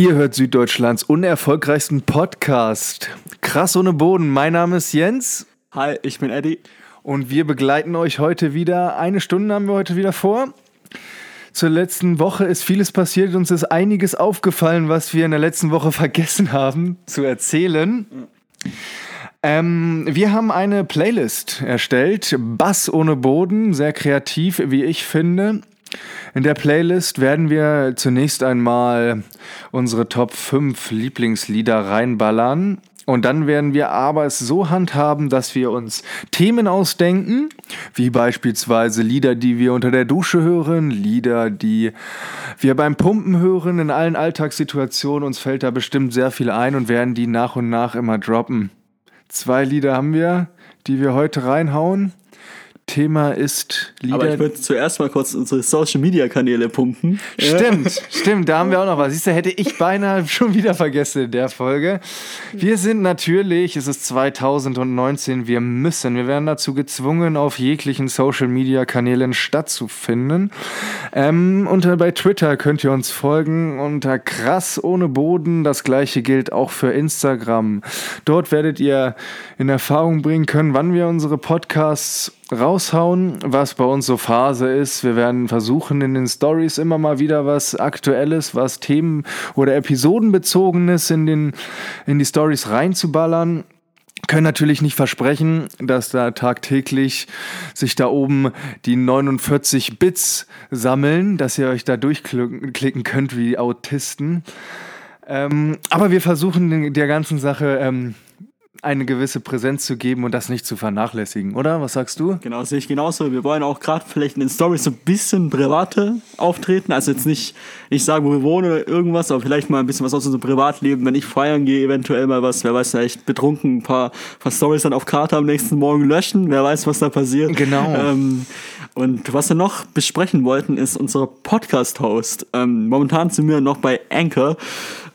Ihr hört Süddeutschlands unerfolgreichsten Podcast. Krass ohne Boden. Mein Name ist Jens. Hi, ich bin Eddie. Und wir begleiten euch heute wieder. Eine Stunde haben wir heute wieder vor. Zur letzten Woche ist vieles passiert. Uns ist einiges aufgefallen, was wir in der letzten Woche vergessen haben zu erzählen. Ähm, wir haben eine Playlist erstellt. Bass ohne Boden. Sehr kreativ, wie ich finde. In der Playlist werden wir zunächst einmal unsere Top 5 Lieblingslieder reinballern. Und dann werden wir aber es so handhaben, dass wir uns Themen ausdenken, wie beispielsweise Lieder, die wir unter der Dusche hören, Lieder, die wir beim Pumpen hören, in allen Alltagssituationen. Uns fällt da bestimmt sehr viel ein und werden die nach und nach immer droppen. Zwei Lieder haben wir, die wir heute reinhauen. Thema ist Lieder. Aber ich würde zuerst mal kurz unsere Social Media Kanäle pumpen. Stimmt, stimmt, da haben wir auch noch was. Siehst du, hätte ich beinahe schon wieder vergessen in der Folge. Wir sind natürlich, es ist 2019, wir müssen, wir werden dazu gezwungen, auf jeglichen Social Media Kanälen stattzufinden. Ähm, unter bei Twitter könnt ihr uns folgen unter krass ohne Boden. Das gleiche gilt auch für Instagram. Dort werdet ihr in Erfahrung bringen können, wann wir unsere Podcasts raushauen, was bei uns so Phase ist. Wir werden versuchen, in den Stories immer mal wieder was Aktuelles, was Themen- oder Episodenbezogenes in, den, in die Stories reinzuballern können natürlich nicht versprechen, dass da tagtäglich sich da oben die 49 Bits sammeln, dass ihr euch da durchklicken könnt wie Autisten. Ähm, aber wir versuchen der ganzen Sache ähm, eine gewisse Präsenz zu geben und das nicht zu vernachlässigen, oder? Was sagst du? Genau, sehe ich genauso. Wir wollen auch gerade vielleicht in den Stories so ein bisschen private auftreten. Also jetzt nicht, nicht sagen, wo wir wohnen oder irgendwas, aber vielleicht mal ein bisschen was aus unserem Privatleben. Wenn ich feiern gehe, eventuell mal was, wer weiß, vielleicht betrunken ein paar, paar Stories dann auf Karte am nächsten Morgen löschen. Wer weiß, was da passiert. Genau. Ähm, und was wir noch besprechen wollten, ist unser Podcast-Host. Ähm, momentan sind wir noch bei Anchor.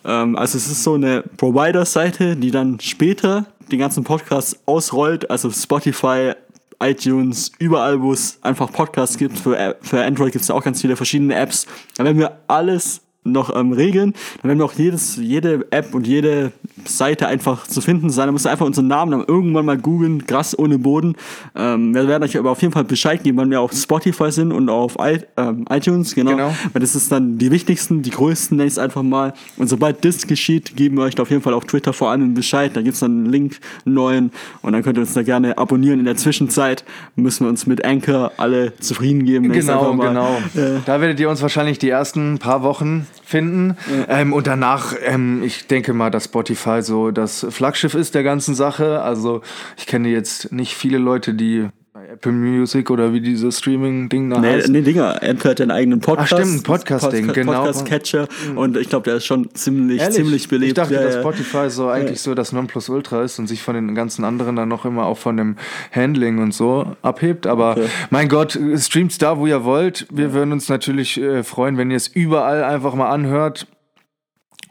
Ähm, also es ist so eine Provider-Seite, die dann später den ganzen Podcast ausrollt, also Spotify, iTunes, überall, wo es einfach Podcasts gibt. Für, für Android gibt es ja auch ganz viele verschiedene Apps. Da werden wir alles noch ähm, regeln. Dann werden wir auch jedes, jede App und jede Seite einfach zu finden sein. Da müsst ihr einfach unseren Namen dann irgendwann mal googeln, Gras ohne Boden. Ähm, wir werden euch aber auf jeden Fall Bescheid geben, wann wir auf Spotify sind und auf I, ähm, iTunes, genau. genau. Weil das ist dann die wichtigsten, die größten, nenne ich es einfach mal. Und sobald das geschieht, geben wir euch auf jeden Fall auf Twitter vor allem Bescheid. Da gibt es dann einen Link, einen neuen. Und dann könnt ihr uns da gerne abonnieren. In der Zwischenzeit müssen wir uns mit Anchor alle zufrieden geben. Genau, genau. Äh, da werdet ihr uns wahrscheinlich die ersten paar Wochen finden. Ja. Ähm, und danach, ähm, ich denke mal, dass Spotify so das Flaggschiff ist der ganzen Sache. Also ich kenne jetzt nicht viele Leute, die Apple Music oder wie dieses Streaming-Ding da nee, heißt. Nee, Dinger. Apple hat einen eigenen Podcast. Ach stimmt, Podcast-Ding, Podcast, genau. Podcast-Catcher mhm. und ich glaube, der ist schon ziemlich, Ehrlich? ziemlich belebt. Ich dachte, ja, dass Spotify so eigentlich so das Nonplusultra ist und sich von den ganzen anderen dann noch immer auch von dem Handling und so abhebt. Aber okay. mein Gott, streamt da, wo ihr wollt. Wir würden uns natürlich äh, freuen, wenn ihr es überall einfach mal anhört.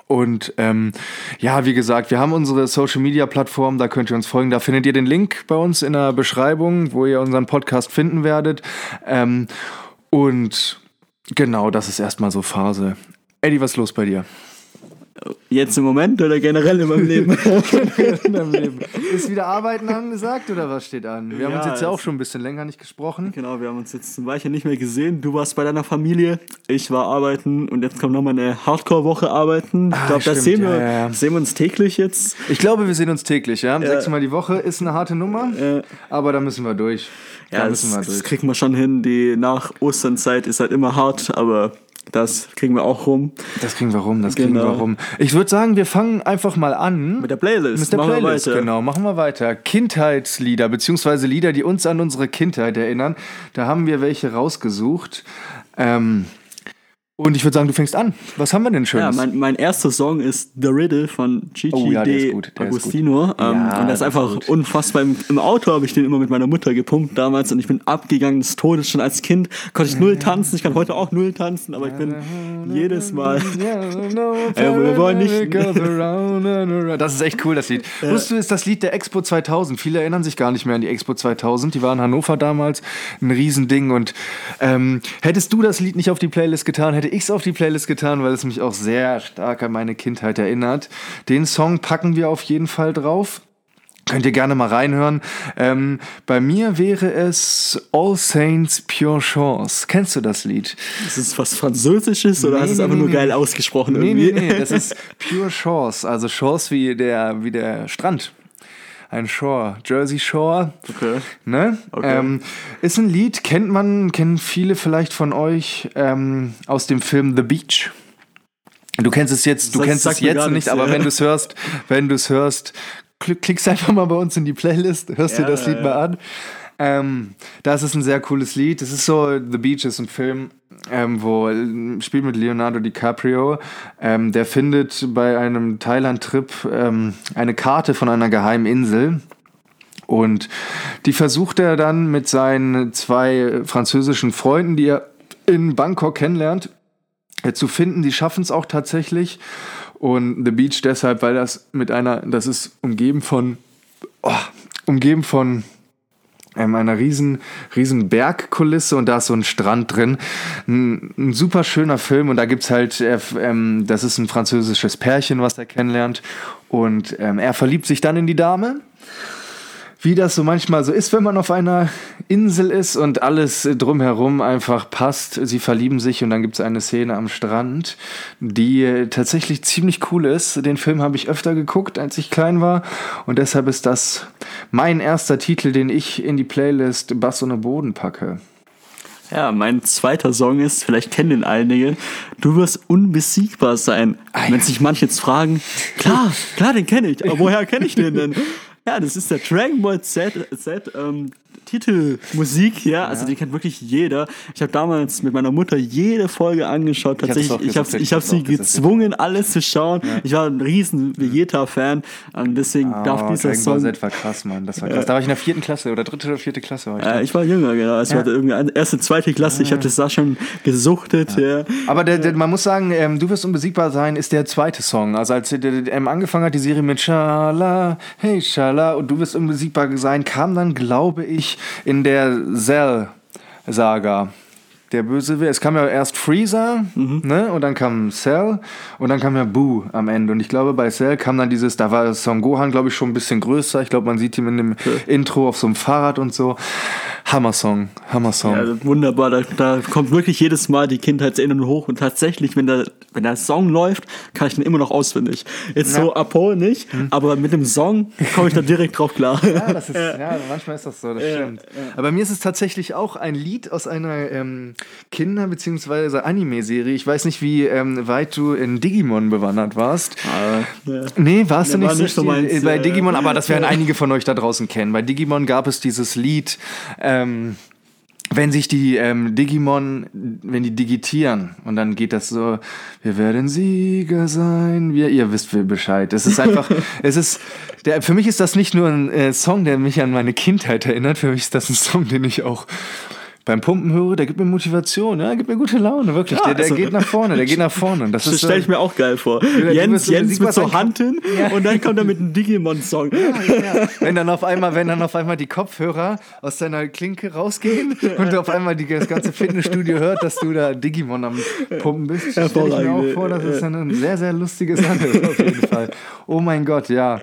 Und ähm, ja, wie gesagt, wir haben unsere Social Media Plattform, da könnt ihr uns folgen. Da findet ihr den Link bei uns in der Beschreibung, wo ihr unseren Podcast finden werdet. Ähm, und genau, das ist erstmal so Phase. Eddie, was ist los bei dir? Jetzt im Moment oder generell in meinem Leben? in meinem Leben. Ist wieder Arbeiten angesagt oder was steht an? Wir ja, haben uns jetzt ja auch schon ein bisschen länger nicht gesprochen. Genau, wir haben uns jetzt zum Beispiel nicht mehr gesehen. Du warst bei deiner Familie, ich war arbeiten und jetzt kommt nochmal eine Hardcore-Woche arbeiten. Ich ah, glaube, das sehen wir, ja, sehen wir uns täglich jetzt. Ich glaube, wir sehen uns täglich, ja. Sechsmal die Woche ist eine harte Nummer, aber da müssen wir durch. Da ja, das, das kriegen wir schon hin. Die nach Osternzeit ist halt immer hart, aber das kriegen wir auch rum. Das kriegen wir rum, das genau. kriegen wir genau. rum. Ich würde sagen, wir fangen einfach mal an. Mit der Playlist. Mit der machen Playlist, genau. Machen wir weiter. Kindheitslieder, beziehungsweise Lieder, die uns an unsere Kindheit erinnern. Da haben wir welche rausgesucht. Ähm, und ich würde sagen, du fängst an. Was haben wir denn Schönes? Ja, mein, mein erster Song ist The Riddle von Gigi oh, ja, de Agostino. Ähm, ja, und das ist einfach ist unfassbar. Im, Im Auto habe ich den immer mit meiner Mutter gepumpt damals und ich bin abgegangen des Todes schon als Kind. Konnte ich null tanzen. Ich kann heute auch null tanzen, aber ich bin jedes Mal. äh, das ist echt cool, das Lied. Ja. Wusstest du, ist das Lied der Expo 2000. Viele erinnern sich gar nicht mehr an die Expo 2000. Die war in Hannover damals ein Riesending. Und ähm, hättest du das Lied nicht auf die Playlist getan, hätte hatte ich es auf die Playlist getan, weil es mich auch sehr stark an meine Kindheit erinnert. Den Song packen wir auf jeden Fall drauf. Könnt ihr gerne mal reinhören. Ähm, bei mir wäre es All Saints Pure Chance. Kennst du das Lied? Ist es was Französisches oder Nee, hast du es nee, einfach nee, nur nee. geil ausgesprochen Nee, irgendwie? nee, nee, das ist Pure Chance. Also Chance wie der, wie der Strand. Ein Shore. Jersey Shore. Okay. Ne? Okay. Ähm, ist ein Lied, kennt man, kennen viele vielleicht von euch ähm, aus dem Film The Beach. Du kennst es jetzt, du Das kennst es jetzt nicht, aber wenn du es hörst, wenn du es hörst, klick, klickst einfach mal bei uns in die Playlist, hörst Ja, dir das Lied ja. mal an. Ähm, das ist ein sehr cooles Lied. Das ist so, The Beach ist ein Film, ähm, wo äh, spielt mit Leonardo DiCaprio. Ähm, der findet bei einem Thailand-Trip ähm, eine Karte von einer geheimen Insel. Und die versucht er dann mit seinen zwei französischen Freunden, die er in Bangkok kennenlernt, äh, zu finden. Die schaffen es auch tatsächlich. Und The Beach deshalb, weil das mit einer, das ist umgeben von, oh, umgeben von ähm, einer riesen, riesen Bergkulisse und da ist so ein Strand drin. Ein, ein super schöner Film und da gibt's halt, äh, ähm, das ist ein französisches Pärchen, was er kennenlernt und ähm, er verliebt sich dann in die Dame. Wie das so manchmal so ist, wenn man auf einer Insel ist und alles drumherum einfach passt. Sie verlieben sich und dann gibt's eine Szene am Strand, die äh, tatsächlich ziemlich cool ist. Den Film habe ich öfter geguckt, als ich klein war. Und deshalb ist das mein erster Titel, den ich in die Playlist Bass ohne Boden packe. Ja, mein zweiter Song ist, vielleicht kennen den einige, Du wirst unbesiegbar sein. Wenn sich manche jetzt fragen, klar, klar, den kenne ich, aber woher kenne ich den denn? Ja, das ist der Dragon Ball Z, Z ähm, Titelmusik, ja, also die kennt wirklich jeder. Ich habe damals mit meiner Mutter jede Folge angeschaut, das tatsächlich. Ich habe ich hab ich sie auch gesagt. gezwungen, alles zu schauen. Ich war ein riesen Vegeta-Fan und deswegen darf Oh, dieser Dragon Ball Song... Z war krass, Mann. Das war krass. Da war ich in der vierten Klasse oder dritte oder vierte Klasse. War ich. Äh, ich war jünger, genau. Es war irgendwie eine- erste, zweite Klasse. Ich habe das da schon gesuchtet. Ja. Aber der, der, man muss sagen, ähm, Du wirst unbesiegbar sein ist der zweite Song. Also als ähm, angefangen hat, die Serie mit Schala, hey Schala und Du wirst unbesiegbar sein, kam dann, glaube ich, in der Cell-Saga. Der böse, es kam ja erst Freezer, ne, und dann kam Cell und dann kam ja Boo am Ende. Und ich glaube, bei Cell kam dann dieses, da war Son Gohan, glaube ich, schon ein bisschen größer. Ich glaube, man sieht ihn in dem Intro auf so einem Fahrrad und so. Hammer-Song, Hammer-Song. Ja, also wunderbar, da, da kommt wirklich jedes Mal die Kindheitserinnerung hoch und tatsächlich, wenn der, wenn der Song läuft, kann ich den immer noch auswendig. Jetzt so Apo nicht, aber mit dem Song komme ich da direkt drauf klar. Ja, das ist, ja, manchmal ist das so, das stimmt. Aber bei mir ist es tatsächlich auch ein Lied aus einer ähm, Kinder- bzw. Anime-Serie. Ich weiß nicht, wie ähm, weit du in Digimon bewandert warst. ja. Nee, warst du nicht, war so nicht so die- meins, bei ja. Digimon, aber das werden einige von euch da draußen kennen. Bei Digimon gab es dieses Lied, ähm, wenn sich die ähm, Digimon, wenn die digitieren und dann geht das so, wir werden Sieger sein, wir, ihr wisst Bescheid. Es ist einfach, es ist, der, für mich ist das nicht nur ein äh, Song, der mich an meine Kindheit erinnert, für mich ist das ein Song, den ich auch beim Pumpen höre, der gibt mir Motivation, ja, gibt mir gute Laune, wirklich. Ja, der, der also- geht nach vorne, der geht nach vorne. Das Das stelle ich mir auch geil vor. Jens, Jens mit so. Hand hin und dann kommt er mit einem Digimon-Song. Wenn dann auf einmal, wenn dann auf einmal die Kopfhörer aus deiner Klinke rausgehen und auf einmal die, das ganze Fitnessstudio hört, dass du da Digimon am Pumpen bist, stelle ich mir auch vor, dass es eine sehr, sehr lustige Sache ist, auf jeden Fall. Oh mein Gott, ja.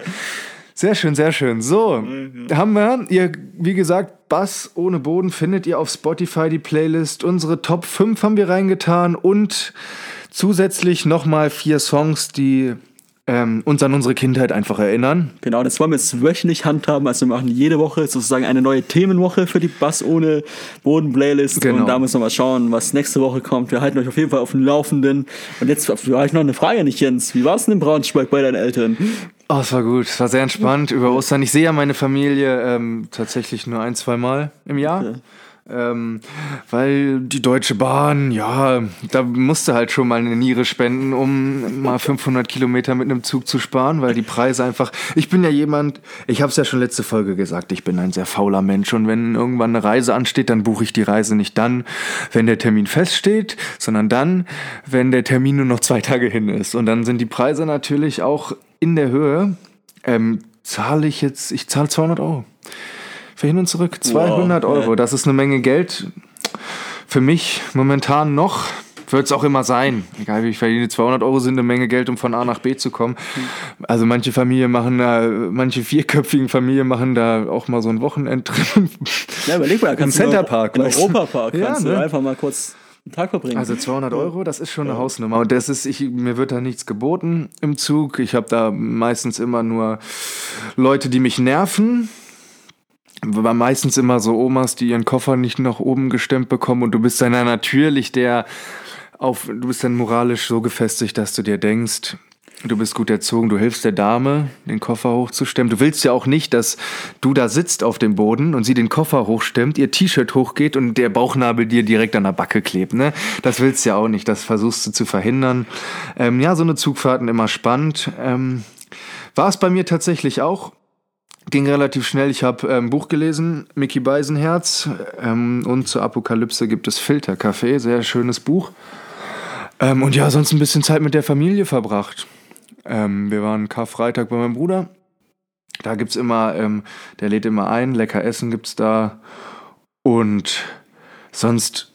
Sehr schön, sehr schön. So, haben wir, ihr, wie gesagt, Bass ohne Boden findet ihr auf Spotify die Playlist. Unsere Top 5 haben wir reingetan und zusätzlich nochmal vier Songs, die ähm, uns an unsere Kindheit einfach erinnern. Genau, das wollen wir jetzt wöchentlich handhaben. Also wir machen jede Woche sozusagen eine neue Themenwoche für die Bass ohne Boden Playlist. Genau. Und da müssen wir mal schauen, was nächste Woche kommt. Wir halten euch auf jeden Fall auf dem Laufenden. Und jetzt habe ich noch eine Frage nicht, Jens. Wie war es denn in Braunschweig bei deinen Eltern? Oh, es war gut. Es war sehr entspannt über Ostern. Ich sehe ja meine Familie ähm, tatsächlich nur ein, zwei Mal im Jahr. Ähm, weil die Deutsche Bahn, ja, da musste halt schon mal eine Niere spenden, um mal 500 Kilometer mit einem Zug zu sparen, weil die Preise einfach. Ich bin ja jemand, ich habe es ja schon letzte Folge gesagt, ich bin ein sehr fauler Mensch und wenn irgendwann eine Reise ansteht, dann buche ich die Reise nicht dann, wenn der Termin feststeht, sondern dann, wenn der Termin nur noch zwei Tage hin ist. Und dann sind die Preise natürlich auch in der Höhe. Ähm, zahle ich jetzt, ich zahle 200 Euro. Für hin und zurück 200 Wow, Euro. ja. Das ist eine Menge Geld. Für mich momentan noch. Wird es auch immer sein. Egal wie ich verdiene, 200 Euro sind eine Menge Geld, um von A nach B zu kommen. Also manche Familien machen da, manche vierköpfigen Familien machen da auch mal so ein Wochenendtrip. Ja, überleg mal, kannst Im Centerpark, Im? Europapark Ja, kannst ne? du einfach mal kurz einen Tag verbringen. Also 200 Euro, das ist schon eine Hausnummer. Und das ist, ich, mir wird da nichts geboten im Zug. Ich habe da meistens immer nur Leute, die mich nerven. Aber meistens immer so Omas, die ihren Koffer nicht nach oben gestemmt bekommen. Und du bist dann natürlich der auf, du bist dann moralisch so gefestigt, dass du dir denkst, du bist gut erzogen, du hilfst der Dame, den Koffer hochzustemmen. Du willst ja auch nicht, dass du da sitzt auf dem Boden und sie den Koffer hochstemmt, ihr T-Shirt hochgeht und der Bauchnabel dir direkt an der Backe klebt. Ne? Das willst du ja auch nicht, das versuchst du zu verhindern. Ähm, ja, so eine Zugfahrten immer spannend. Ähm, war es bei mir tatsächlich auch. Ging relativ schnell. Ich habe ein ähm, Buch gelesen, Mickey Beisenherz. Ähm, und zur Apokalypse gibt es Filterkaffee, sehr schönes Buch. Ähm, und ja, sonst ein bisschen Zeit mit der Familie verbracht. Ähm, wir waren Karfreitag bei meinem Bruder. Da gibt's immer, ähm, der lädt immer ein, lecker Essen gibt's da. Und sonst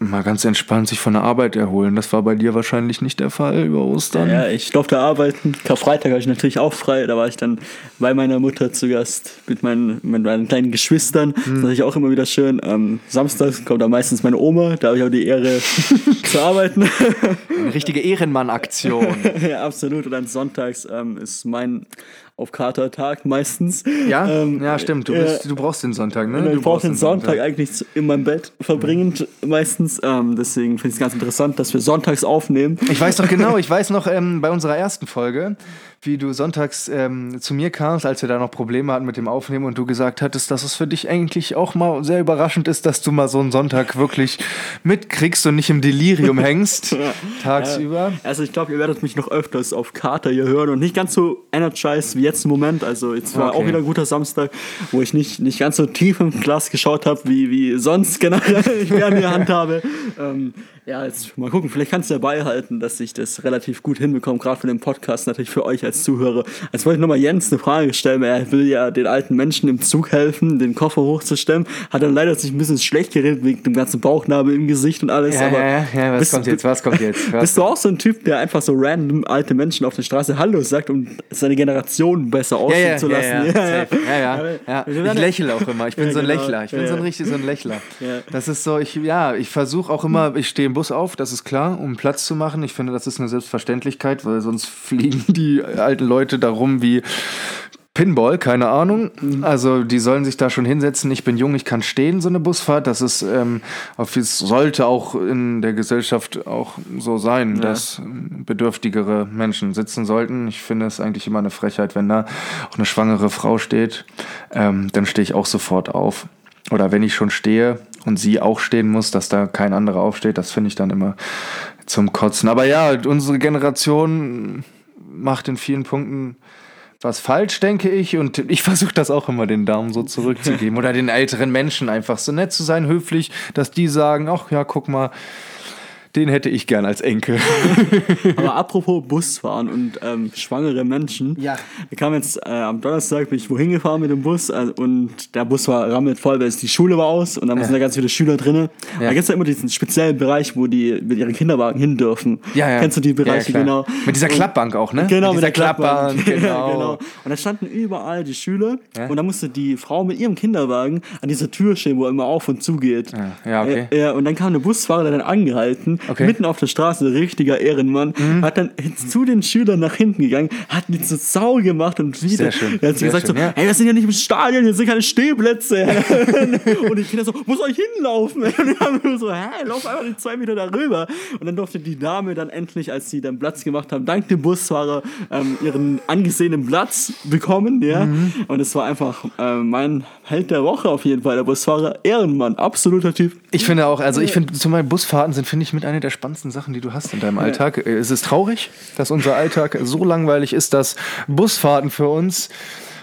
mal ganz entspannt sich von der Arbeit erholen. Das war bei dir wahrscheinlich nicht der Fall über Ostern. Ja, ich durfte arbeiten. Karfreitag habe ich natürlich auch frei. Da war ich dann bei meiner Mutter zu Gast mit meinen, mit meinen kleinen Geschwistern. Das ist natürlich auch immer wieder schön. Ähm, samstags kommt dann meistens meine Oma. Da habe ich auch die Ehre zu arbeiten. Eine richtige Ehrenmann-Aktion. ja, absolut. Und dann sonntags ähm, ist mein auf Katertag meistens. Ja, Ähm, ja, stimmt. Du, bist, du brauchst den Sonntag, ne? ich Du brauche brauchst den Sonntag eigentlich zu- in meinem Bett verbringend meistens. Ähm, deswegen finde ich es ganz interessant, dass wir sonntags aufnehmen. Ich weiß noch genau, ich weiß noch ähm, bei unserer ersten Folge, wie du sonntags ähm, zu mir kamst, als wir da noch Probleme hatten mit dem Aufnehmen und du gesagt hattest, dass es für dich eigentlich auch mal sehr überraschend ist, dass du mal so einen Sonntag wirklich mitkriegst und nicht im Delirium hängst tagsüber. Also ich glaube, ihr werdet mich noch öfters auf Kater hier hören und nicht ganz so energized wie jetzt im Moment. Also jetzt war Okay. auch wieder ein guter Samstag, wo ich nicht, nicht ganz so tief im Glas geschaut habe, wie, wie sonst generell ich gerne in der Hand habe. Ähm, ja, jetzt mal gucken, vielleicht kannst du ja beihalten, dass ich das relativ gut hinbekomme, gerade für den Podcast natürlich für euch als Zuhörer. Jetzt wollte ich nochmal Jens eine Frage stellen, er will ja den alten Menschen im Zug helfen, den Koffer hochzustemmen. Hat dann leider sich ein bisschen schlecht geredet wegen dem ganzen Bauchnabel im Gesicht und alles. Ja, aber ja, ja, was bist- kommt jetzt, was kommt jetzt? Was? bist du auch so ein Typ, der einfach so random alte Menschen auf der Straße Hallo sagt, um seine Generation besser aussehen ja, zu ja, lassen? ja, ja, ja, ja. Ich lächle auch immer. Ich bin so ein genau. Lächler. Ich bin so ein richtig so ein Lächler. Das ist so, ich, ja, ich versuche auch immer, ich stehe im Bus auf, das ist klar, um Platz zu machen. Ich finde, das ist eine Selbstverständlichkeit, weil sonst fliegen die alten Leute darum wie Pinball, keine Ahnung. Also die sollen sich da schon hinsetzen. Ich bin jung, ich kann stehen, so eine Busfahrt. Das ist, ähm, auf, es sollte auch in der Gesellschaft auch so sein, dass ähm, bedürftigere Menschen sitzen sollten. Ich finde es eigentlich immer eine Frechheit, wenn da auch eine schwangere Frau steht. Ähm, dann stehe ich auch sofort auf. Oder wenn ich schon stehe und sie auch stehen muss, dass da kein anderer aufsteht, das finde ich dann immer zum Kotzen. Aber ja, unsere Generation macht in vielen Punkten was falsch, denke ich. Und ich versuche das auch immer, den Daumen so zurückzugeben. Oder den älteren Menschen einfach so nett zu sein, höflich, dass die sagen, ach ja, guck mal, den hätte ich gern als Enkel. Aber apropos Busfahren und ähm, schwangere Menschen. Ja. Wir kamen jetzt äh, am Donnerstag, bin ich wohin gefahren mit dem Bus äh, und der Bus war rammelt voll, weil es die Schule war aus und da sind da ganz viele Schüler drin. Da gibt es ja immer diesen speziellen Bereich, wo die mit ihren Kinderwagen hin dürfen. Ja, ja. Kennst du die Ja, Bereiche, klar. genau? Mit dieser Klappbank auch, ne? Genau, mit, mit, dieser der Klappbank. Genau. Ja, genau. Und da standen überall die Schüler Ja. und da musste die Frau mit ihrem Kinderwagen an dieser Tür stehen, wo er immer auf und zu geht. Ja, ja, okay. Äh, ja, und dann kam eine Busfahrer, der dann angehalten, Okay. Mhm. mitten auf der Straße, richtiger Ehrenmann, hat dann zu den Schülern nach hinten gegangen, hat die zur Sau gemacht und wieder. Sehr schön, Er hat sie sehr gesagt schön, so, ja. hey, wir sind ja nicht im Stadion, hier sind keine Stehplätze. und die Kinder so, wo soll ich hinlaufen? Und wir haben nur so, hä, lauf einfach die zwei Meter darüber. Und dann durfte die Dame dann endlich, als sie dann Platz gemacht haben, dank dem Busfahrer ähm, ihren angesehenen Platz bekommen. Ja? Mhm. Und es war einfach äh, mein Held der Woche auf jeden Fall, der Busfahrer. Ehrenmann, absoluter Typ. Ich finde auch, also ich finde zum Beispiel Busfahrten sind, finde ich, mit einer der spannendsten Sachen, die du hast in deinem Alltag. Äh, Es ist traurig, dass unser Alltag so langweilig ist, dass Busfahrten für uns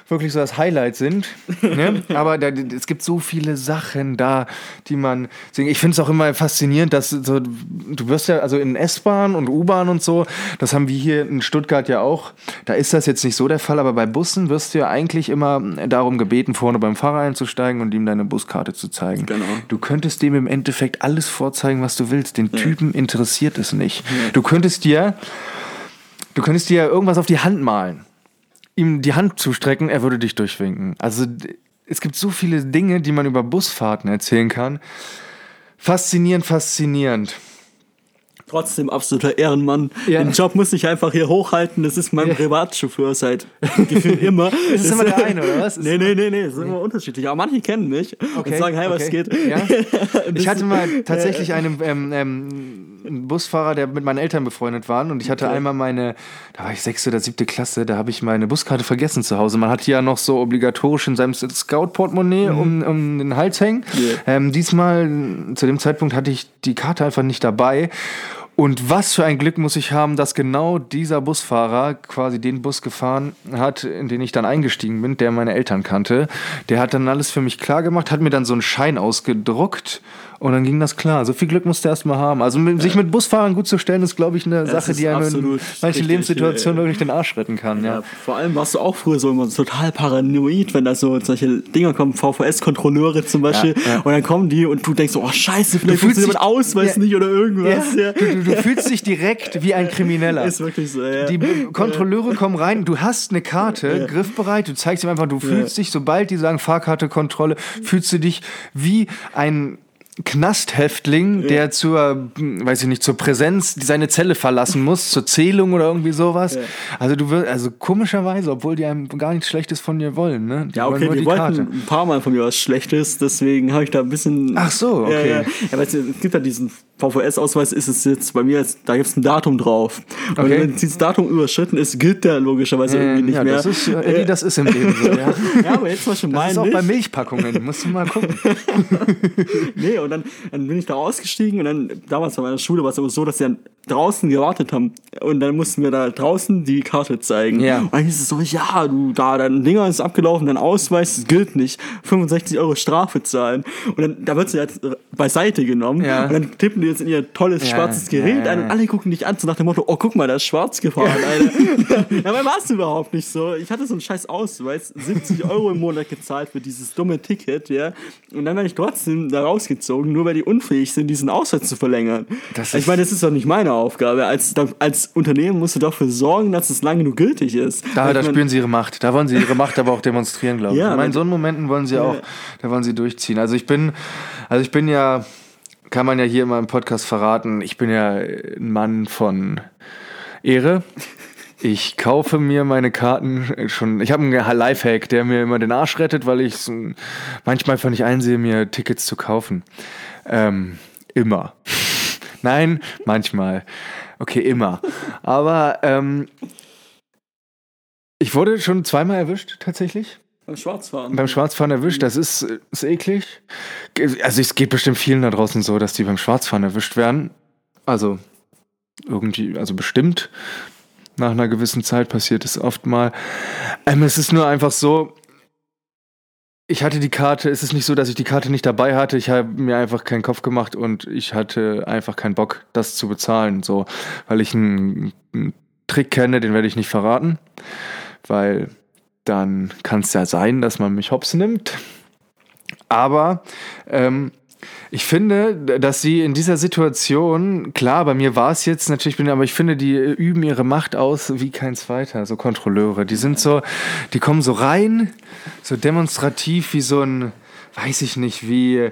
wirklich so das Highlight sind. ne? Aber da, es gibt so viele Sachen da, die man. Ich finde es auch immer faszinierend, dass so, du wirst ja, also in S-Bahn und U-Bahn und so, das haben wir hier in Stuttgart ja auch. Da ist das jetzt nicht so der Fall, aber bei Bussen wirst du ja eigentlich immer darum gebeten, vorne beim Fahrer einzusteigen und ihm deine Buskarte zu zeigen. Genau. Du könntest dem im Endeffekt alles vorzeigen, was du willst. Den Typen interessiert es nicht. Du könntest dir, du könntest dir irgendwas auf die Hand malen, ihm die Hand zustrecken, er würde dich durchwinken. Also es gibt so viele Dinge, die man über Busfahrten erzählen kann. Faszinierend, faszinierend. Trotzdem absoluter Ehrenmann. Ja. Den Job muss ich einfach hier hochhalten. Das ist mein Ja. Privatchauffeur seit gefühlt immer. Ist es immer der eine, oder was? Nee, nee, nee, nee. Es ist immer unterschiedlich. Aber manche kennen mich und sagen, hey, was okay. geht? Ja? Ich hatte mal tatsächlich einen, ähm, ähm, einen Busfahrer, der mit meinen Eltern befreundet war. Und ich hatte Okay. einmal meine, da war ich sechste oder siebte Klasse, da habe ich meine Buskarte vergessen zu Hause. Man hat die ja noch so obligatorisch in seinem Scout-Portemonnaie um, um den Hals hängen. Mhm. Ja. Ähm, diesmal, zu dem Zeitpunkt, hatte ich die Karte einfach nicht dabei. Und was für ein Glück muss ich haben, dass genau dieser Busfahrer quasi den Bus gefahren hat, in den ich dann eingestiegen bin, der meine Eltern kannte. Der hat dann alles für mich klar gemacht, hat mir dann so einen Schein ausgedruckt und dann ging das klar. So viel Glück musste er erst mal haben. Also mit, sich mit Busfahrern gut zu stellen, ist, glaube ich, eine Sache, ist die einem in manchen Lebenssituationen ja, ja. wirklich den Arsch retten kann. Ja. Ja, vor allem warst du auch früher so immer total paranoid, wenn da so solche Dinger kommen, VVS-Kontrolleure zum Beispiel, Ja, ja. und dann kommen die und du denkst so, oh scheiße, vielleicht mein dich- Ausweis Ja. nicht oder irgendwas. Ja. Du, du, du fühlst dich direkt wie ein Krimineller. Ist wirklich so, ja. Die Kontrolleure kommen rein, du hast eine Karte, griffbereit, du zeigst ihm einfach, du fühlst dich, sobald die sagen Fahrkarte, Kontrolle, fühlst du dich wie ein Knasthäftling, der zur, weiß ich nicht, zur Präsenz seine Zelle verlassen muss, zur Zählung oder irgendwie sowas. Also du wirst, also komischerweise, obwohl die einem gar nichts Schlechtes von dir wollen, ne? Die Ja, okay, nur die die wollten Karte. ein paar Mal von mir was Schlechtes, deswegen habe ich da ein bisschen. Ach so, okay. Ja, ja. ja weißt du, es gibt ja diesen VVS-Ausweis, ist es jetzt bei mir, da gibt es ein Datum drauf. Und Okay. wenn dieses Datum überschritten ist, gilt der logischerweise irgendwie nicht ja, mehr. das ist, äh, Eddie, das ist im Leben so, ja. ja, aber jetzt Beispiel Das mein ist auch nicht. bei Milchpackungen, musst du mal gucken. Nee, und dann, dann bin ich da ausgestiegen und dann, damals bei meiner Schule war es aber so, dass sie dann draußen gewartet haben und dann mussten wir da draußen die Karte zeigen. Ja. Und dann hieß es so, ja, du, da, dein Dinger ist abgelaufen, dein Ausweis gilt nicht, 65 Euro Strafe zahlen. Und dann, da wird sie jetzt beiseite genommen Ja. und dann tippen die jetzt in ihr tolles Ja, schwarzes Gerät ja, ein und alle gucken dich an, so nach dem Motto, oh, guck mal, da ist schwarz gefahren, Alter. Dabei war es überhaupt nicht so. Ich hatte so einen scheiß Ausweis, 70 Euro im Monat gezahlt für dieses dumme Ticket, ja. Und dann werde ich trotzdem da rausgezogen, nur weil die unfähig sind, diesen Ausweis zu verlängern. Ich meine, das ist doch nicht meine Aufgabe. Als, als Unternehmen musst du dafür sorgen, dass es lange genug gültig ist. Da, da spüren sie ihre Macht. Da wollen sie ihre Macht aber auch demonstrieren, glaube ich. Ja, ich meine, wenn- so in Momenten wollen sie auch, da wollen sie durchziehen. Also ich bin, also ich bin ja, kann man ja hier in meinem Podcast verraten, ich bin ja ein Mann von Ehre. Ich kaufe mir meine Karten schon. Ich habe einen Lifehack, der mir immer den Arsch rettet, weil ich so, manchmal einfach nicht einsehe, mir Tickets zu kaufen. Ähm, immer. Nein, manchmal. Okay, immer. Aber ähm, ich wurde schon zweimal erwischt, tatsächlich. Beim Schwarzfahren. Beim Schwarzfahren erwischt, das ist, ist eklig. Also es geht bestimmt vielen da draußen so, dass die beim Schwarzfahren erwischt werden. Also irgendwie, also bestimmt. Nach einer gewissen Zeit passiert es oft mal. Ähm, es ist nur einfach so, ich hatte die Karte, es ist nicht so, dass ich die Karte nicht dabei hatte. Ich habe mir einfach keinen Kopf gemacht und ich hatte einfach keinen Bock, das zu bezahlen. So, weil ich einen, einen Trick kenne, den werde ich nicht verraten. Weil dann kann es ja sein, dass man mich hops nimmt. Aber ähm, ich finde, dass sie in dieser Situation, klar, bei mir war es jetzt natürlich, aber ich finde, die üben ihre Macht aus wie kein zweiter, so Kontrolleure. Die sind so, die kommen so rein, so demonstrativ wie so ein, weiß ich nicht, wie.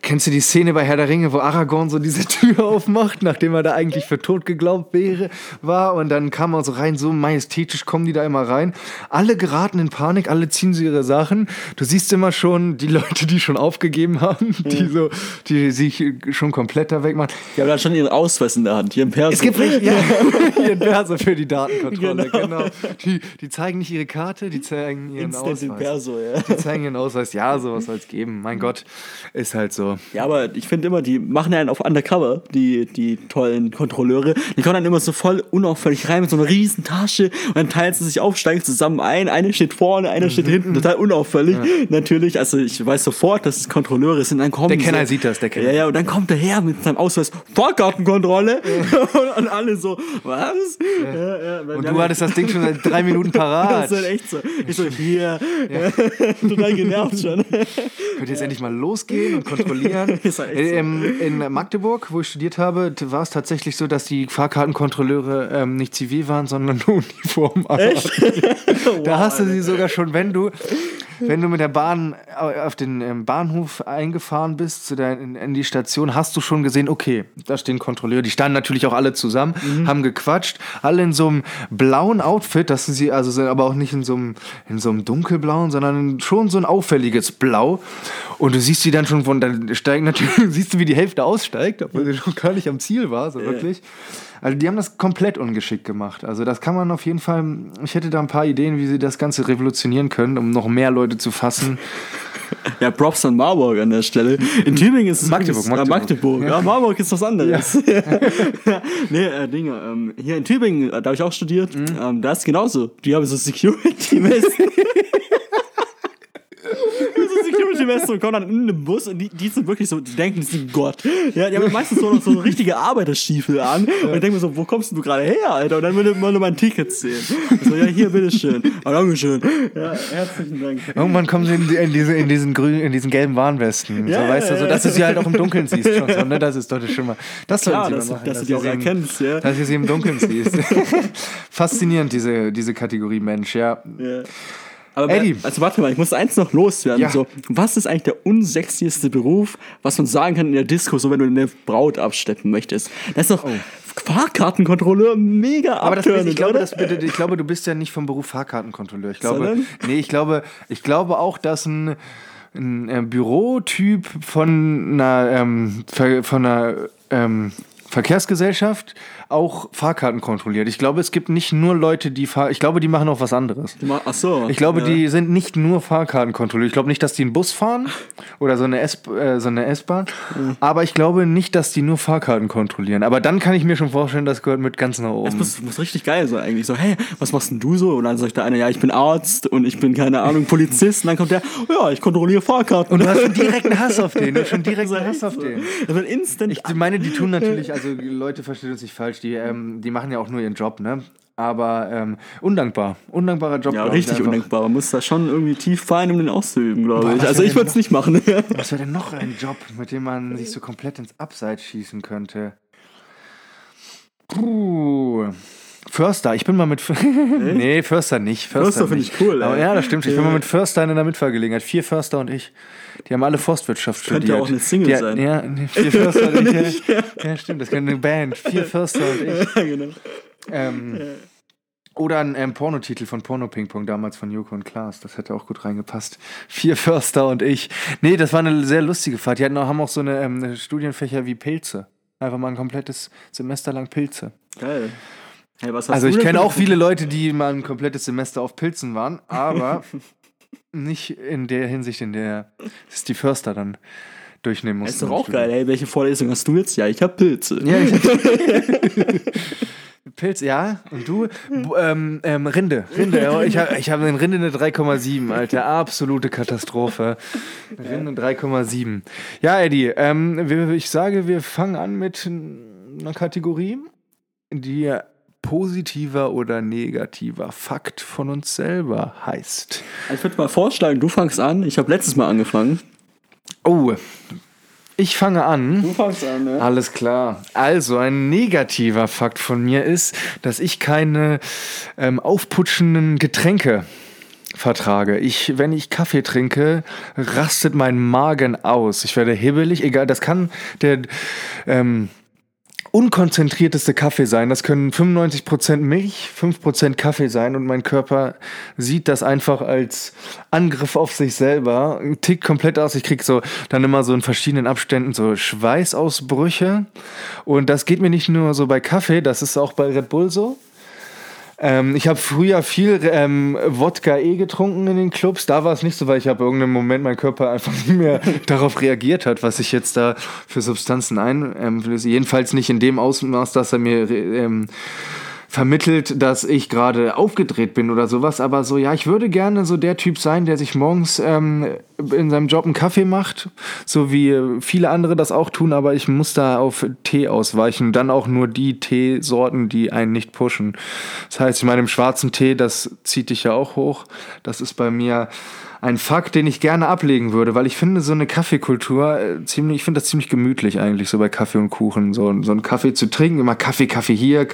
Kennst du die Szene bei Herr der Ringe, wo Aragorn so diese Tür aufmacht, nachdem er da eigentlich für tot geglaubt wäre, war und dann kam er so rein, so majestätisch kommen die da immer rein. Alle geraten in Panik, alle ziehen sie ihre Sachen. Du siehst immer schon die Leute, die schon aufgegeben haben, die so, die sich schon komplett da wegmachen. Die haben dann schon ihren Ausweis in der Hand, hier im Perso. Es gibt ja, ihren Perso für die Datenkontrolle, Genau. genau. Die, die zeigen nicht ihre Karte, die zeigen ihren Instant in Ausweis. Perso, ja. Die zeigen ihren Ausweis, ja, sowas soll es geben. Mein Gott, ist halt so. So. Ja, aber ich finde immer, die machen einen auf Undercover, die, die tollen Kontrolleure. Die kommen dann immer so voll unauffällig rein mit so einer riesen Tasche und dann teilen sie sich auf, steigen zusammen ein. Eine steht vorne, einer steht hinten, total unauffällig. Natürlich, also ich weiß sofort, dass es Kontrolleure sind. Dann kommen Der Kenner sie, sieht das, der Kenner. Ja, ja, und dann kommt der her mit seinem Ausweis, Fahrkartenkontrolle. und alle so, was? Ja. Ja, Und du hattest das Ding schon seit drei Minuten parat. Das ist halt echt so. Ich so, hier, total genervt schon. Könnt ihr jetzt endlich mal losgehen und kontrollieren? Ist halt echt so. ähm, in Magdeburg, wo ich studiert habe, war es tatsächlich so, dass die Fahrkartenkontrolleure ähm, nicht zivil waren, sondern nur Uniform. Echt? Da hast du sie sogar schon, wenn du, wenn du mit der Bahn au- auf den ähm, Bahnhof eingefahren bist, zu der, in, in die Station, hast du schon gesehen, okay, da stehen Kontrolleure. Die standen natürlich auch alle zusammen, haben gequatscht, alle in so einem blauen Outfit, das sind sie, also sind aber auch nicht in so einem, in so einem dunkelblauen, sondern schon so ein auffälliges Blau. Und du siehst sie dann schon von, dann steigen natürlich, siehst du, wie die Hälfte aussteigt, obwohl sie schon gar nicht am Ziel war, so wirklich. Also die haben das komplett ungeschickt gemacht. Also das kann man auf jeden Fall, ich hätte da ein paar Ideen, wie sie das Ganze revolutionieren können, um noch mehr Leute zu fassen. Ja, Props an Marburg an der Stelle. In Tübingen ist es Magdeburg, wirklich- Magdeburg. Ah, Magdeburg. Ja. Marburg ist was anderes. nee, äh, Dinge. Ähm, hier in Tübingen, äh, da habe ich auch studiert, Mhm. ähm, da ist genauso. Die haben so Security-Westen. so Security-Westen und kommen dann in den Bus und die, die sind wirklich so, die denken, die sind Gott. Ja, die haben meistens so so richtige Arbeiterstiefel an und ich denke mir so, wo kommst du gerade her, Alter? Und dann würde man nur mein Ticket sehen. So, ja, hier, bitteschön. Ah, Dankeschön. Ja, herzlichen Dank. Irgendwann kommen sie in, die- in, diese, in diesen grün, in diesen gelben Warnwesten. Ja, so, weißt ja, du, so, ja. dass du sie halt auch im Dunkeln siehst. Schon so, ne? Das ist doch schon mal. Das sollten Klar, sie mal dass, machen, dass du die auch sie erkennst, ja. Dass du sie im Dunkeln siehst. Faszinierend, diese, diese Kategorie Mensch, ja. Ja. Aber Eddie. also warte mal, ich muss eins noch loswerden. Ja. So, was ist eigentlich der unsexyste Beruf, was man sagen kann in der Disco, so wenn du eine Braut absteppen möchtest? Das ist doch Fahrkartenkontrolleur mega Oh. Aber das, abturnend, ich, glaube, das, ich glaube, du bist ja nicht vom Beruf Fahrkartenkontrolleur. Ich glaube, Sondern? nee, ich glaube, ich glaube auch, dass ein, ein äh, Bürotyp von einer, ähm, von einer ähm, Verkehrsgesellschaft auch Fahrkarten kontrolliert. Ich glaube, es gibt nicht nur Leute, die fahr ich glaube, die machen auch was anderes. Ach so. Ich glaube, ja. die sind nicht nur Fahrkartenkontrolleur. Ich glaube nicht, dass die einen Bus fahren oder so eine S- äh, so eine S-Bahn. Aber ich glaube nicht, dass die nur Fahrkarten kontrollieren. Aber dann kann ich mir schon vorstellen, das gehört mit ganz nach oben. Das muss, muss richtig geil sein eigentlich. So, hey, was machst denn du so? Und dann sagt der eine, ja, ich bin Arzt und ich bin, keine Ahnung, Polizist. Und dann kommt der, ja, ich kontrolliere Fahrkarten. Und du hast schon direkt einen Hass auf den. Du hast schon direkt einen Hass auf den. Das wird instant Ich meine, die tun natürlich, also Leute verstehen uns nicht falsch, die, ähm, die machen ja auch nur ihren Job, ne? Aber ähm, undankbar. Undankbarer Job. Ja, richtig einfach. undenkbar. Man muss da schon irgendwie tief fallen, um den auszuüben, glaube ich. Also ich würde es nicht machen. Was wäre denn noch ein Job, mit dem man sich so komplett ins Abseits schießen könnte? Puh. Förster, ich bin mal mit. nee, Förster nicht. Förster, Förster finde ich cool, Aber ey. ja, das stimmt. Ich bin mal mit Förster in einer Mitfahrgelegenheit. Vier Förster und ich. Die haben alle Forstwirtschaft Könnte studiert. auch eine Single die, sein. Ja, vier Förster und ich. Ja, ja, stimmt. Das könnte eine Band. Vier Förster und ich. ja, genau. Ähm, oder ein ähm, Pornotitel von Porno Ping Pong, damals von Joko und Klaas. Das hätte auch gut reingepasst. Vier Förster und ich. Nee, das war eine sehr lustige Fahrt. Die hatten auch, haben auch so eine, ähm, Studienfächer wie Pilze. Einfach mal ein komplettes Semester lang Pilze. Geil. Hey, Also ich kenne auch viele Leute, die mal ein komplettes Semester auf Pilzen waren, aber nicht in der Hinsicht, in der es die Förster dann durchnehmen mussten. Ist doch auch Studium. geil, hey, welche Vorlesung hast du jetzt? Ja, ich habe Pilze. Ja, ich Pilz, ja. Und du? Ähm, ähm, Rinde. Rinde. ja, Ich habe ich hab in Rinde eine 3,7, Alter. Absolute Katastrophe. Rinde 3,7. Ja, Eddie, ähm, ich sage, wir fangen an mit einer Kategorie, die positiver oder negativer Fakt von uns selber heißt. Ich würde mal vorschlagen, du fangst an. Ich habe letztes Mal angefangen. Oh, ich fange an. Du fangst an, ne? Alles klar. Also, ein negativer Fakt von mir ist, dass ich keine ähm, aufputschenden Getränke vertrage. Ich, wenn ich Kaffee trinke, rastet mein Magen aus. Ich werde hibbelig, egal, das kann der ähm, unkonzentrierteste Kaffee sein. Das können 95% Milch, 5% Kaffee sein und mein Körper sieht das einfach als Angriff auf sich selber, tickt komplett aus. Ich krieg so dann immer so in verschiedenen Abständen so Schweißausbrüche und das geht mir nicht nur so bei Kaffee, das ist auch bei Red Bull so. Ähm, ich habe früher viel ähm, Wodka E getrunken in den Clubs. Da war es nicht so, weil ich habe irgendeinem Moment mein Körper einfach nicht mehr darauf reagiert hat, was ich jetzt da für Substanzen einflöße. Jedenfalls nicht in dem Ausmaß, dass er mir ähm, vermittelt, dass ich gerade aufgedreht bin oder sowas. Aber so, ja, ich würde gerne so der Typ sein, der sich morgens ähm, in seinem Job einen Kaffee macht, so wie viele andere das auch tun, aber ich muss da auf Tee ausweichen. Dann auch nur die Teesorten, die einen nicht pushen. Das heißt, in meinem schwarzen Tee, das zieht dich ja auch hoch. Das ist bei mir ein Fakt, den ich gerne ablegen würde, weil ich finde so eine Kaffeekultur äh, ziemlich, ich finde das ziemlich gemütlich eigentlich, so bei Kaffee und Kuchen, so, so einen Kaffee zu trinken, immer Kaffee, Kaffee hier,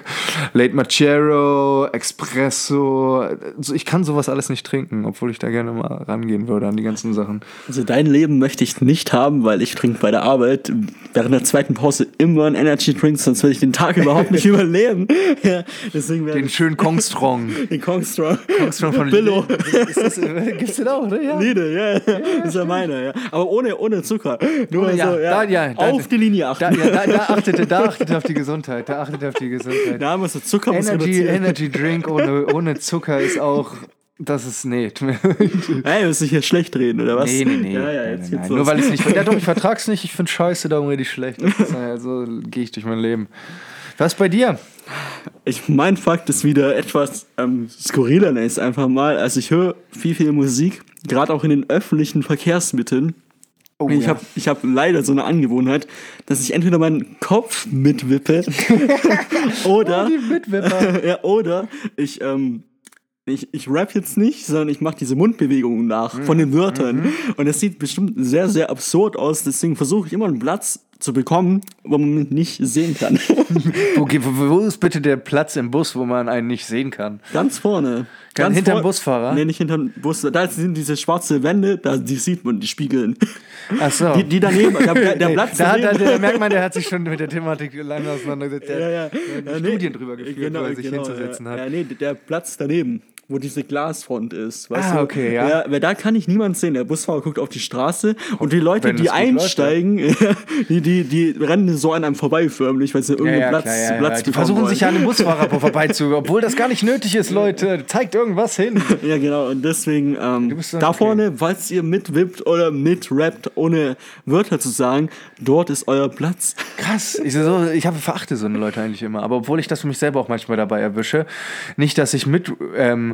Late Macero, Espresso, ich kann sowas alles nicht trinken, obwohl ich da gerne mal rangehen würde an die ganzen Sachen. Also dein Leben möchte ich nicht haben, weil ich trinke bei der Arbeit während der zweiten Pause immer einen Energy Drink, sonst würde ich den Tag überhaupt nicht überleben. Ja, deswegen den schönen Kong Strong. Den Kong Strong. Kong Strong von Billo. Das, gibt's den auch, oder? Ja. Liede, ja. Das ist ja meine, ja. Aber ohne, ohne Zucker. Nur ohne, so, ja. Da, ja auf da, die Linie achten. Da, ja, da, da, achtet, da achtet auf die Gesundheit. Da achtet auf die Gesundheit. Da muss Zucker Energy, Energy Drink ohne, ohne Zucker ist auch das ist, nee. Ey, willst du hier schlecht reden, oder was? Nee, nee, nee. Ja, ja, jetzt nein, nein. Nur weil ich nicht. Ja, doch, ich vertrag's nicht, ich find scheiße, darum rede ich schlecht. so gehe ich durch mein Leben. Was bei dir? Ich, mein Fakt ist wieder etwas ähm, skurriler, ich einfach mal. Also ich höre viel, viel Musik, gerade auch in den öffentlichen Verkehrsmitteln. Oh, ich ja. habe ich hab leider so eine Angewohnheit, dass ich entweder meinen Kopf mitwippe oder, oh, ja, oder ich ähm, ich, ich rap jetzt nicht, sondern ich mache diese Mundbewegungen nach mhm. von den Wörtern. Mhm. Und es sieht bestimmt sehr, sehr absurd aus. Deswegen versuche ich immer einen Platz zu bekommen, wo man mich nicht sehen kann. okay, wo, ist bitte der Platz im Bus, wo man einen nicht sehen kann? Ganz vorne. Ganz hinterm vor Busfahrer? Nee, nicht hinterm Bus. Da sind diese schwarze Wände, da, die sieht man, die spiegeln. Ach so. Die, die daneben, der, der Platz da, daneben. Da, da, merkt man, der hat sich schon mit der Thematik lange auseinandergesetzt. Der ja, ja. hat ja, Studien nee, drüber geführt, genau, wo er sich genau, hinzusetzen ja. hat. Ja, nee, der Platz daneben wo diese Glasfront ist. Weißt ah, du? okay, ja. ja. Weil da kann ich niemand sehen. Der Busfahrer guckt auf die Straße und die Leute, die einsteigen, läuft, ja. die, die, die rennen so an einem vorbei förmlich, weil sie irgendeinen ja, Platz, klar, Platz Die versuchen wollen. sich an dem Busfahrer vorbeizu, obwohl das gar nicht nötig ist, Leute. Zeigt irgendwas hin. Ja, genau. Und deswegen ähm, da okay. vorne, falls ihr mitwippt oder mitrappt, ohne Wörter zu sagen, dort ist euer Platz. Krass. Ich, so, ich habe verachte so eine Leute eigentlich immer. Aber obwohl ich das für mich selber auch manchmal dabei erwische, nicht, dass ich mit ähm,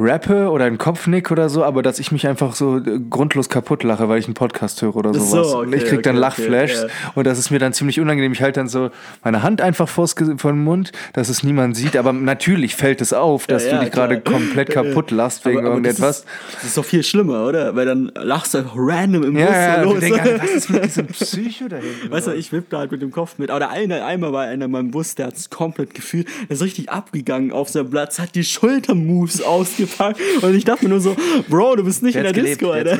rappe oder einen Kopfnick oder so, aber dass ich mich einfach so äh, grundlos kaputt lache, weil ich einen Podcast höre oder sowas. So, okay, und ich krieg dann okay, Lachflashs okay, yeah. und das ist mir dann ziemlich unangenehm. Ich halte dann so meine Hand einfach vor den Mund, dass es niemand sieht, aber natürlich fällt es auf, dass ja, ja, du dich gerade komplett kaputt lachst wegen aber, aber irgendetwas. Das ist, das ist, doch viel schlimmer, oder? Weil dann lachst du einfach random im ja, Bus ja, los. Denk, was ist mit diesem Psycho da hinten? Weißt du, ich wipp da halt mit dem Kopf mit. Aber der eine, einmal war einer in meinem Bus, der hat es komplett gefühlt, der ist richtig abgegangen auf seinem Platz, hat die Schultermoves ausgepackt und ich dachte mir nur so, Bro, du bist nicht in der gelebt, Disco, Alter.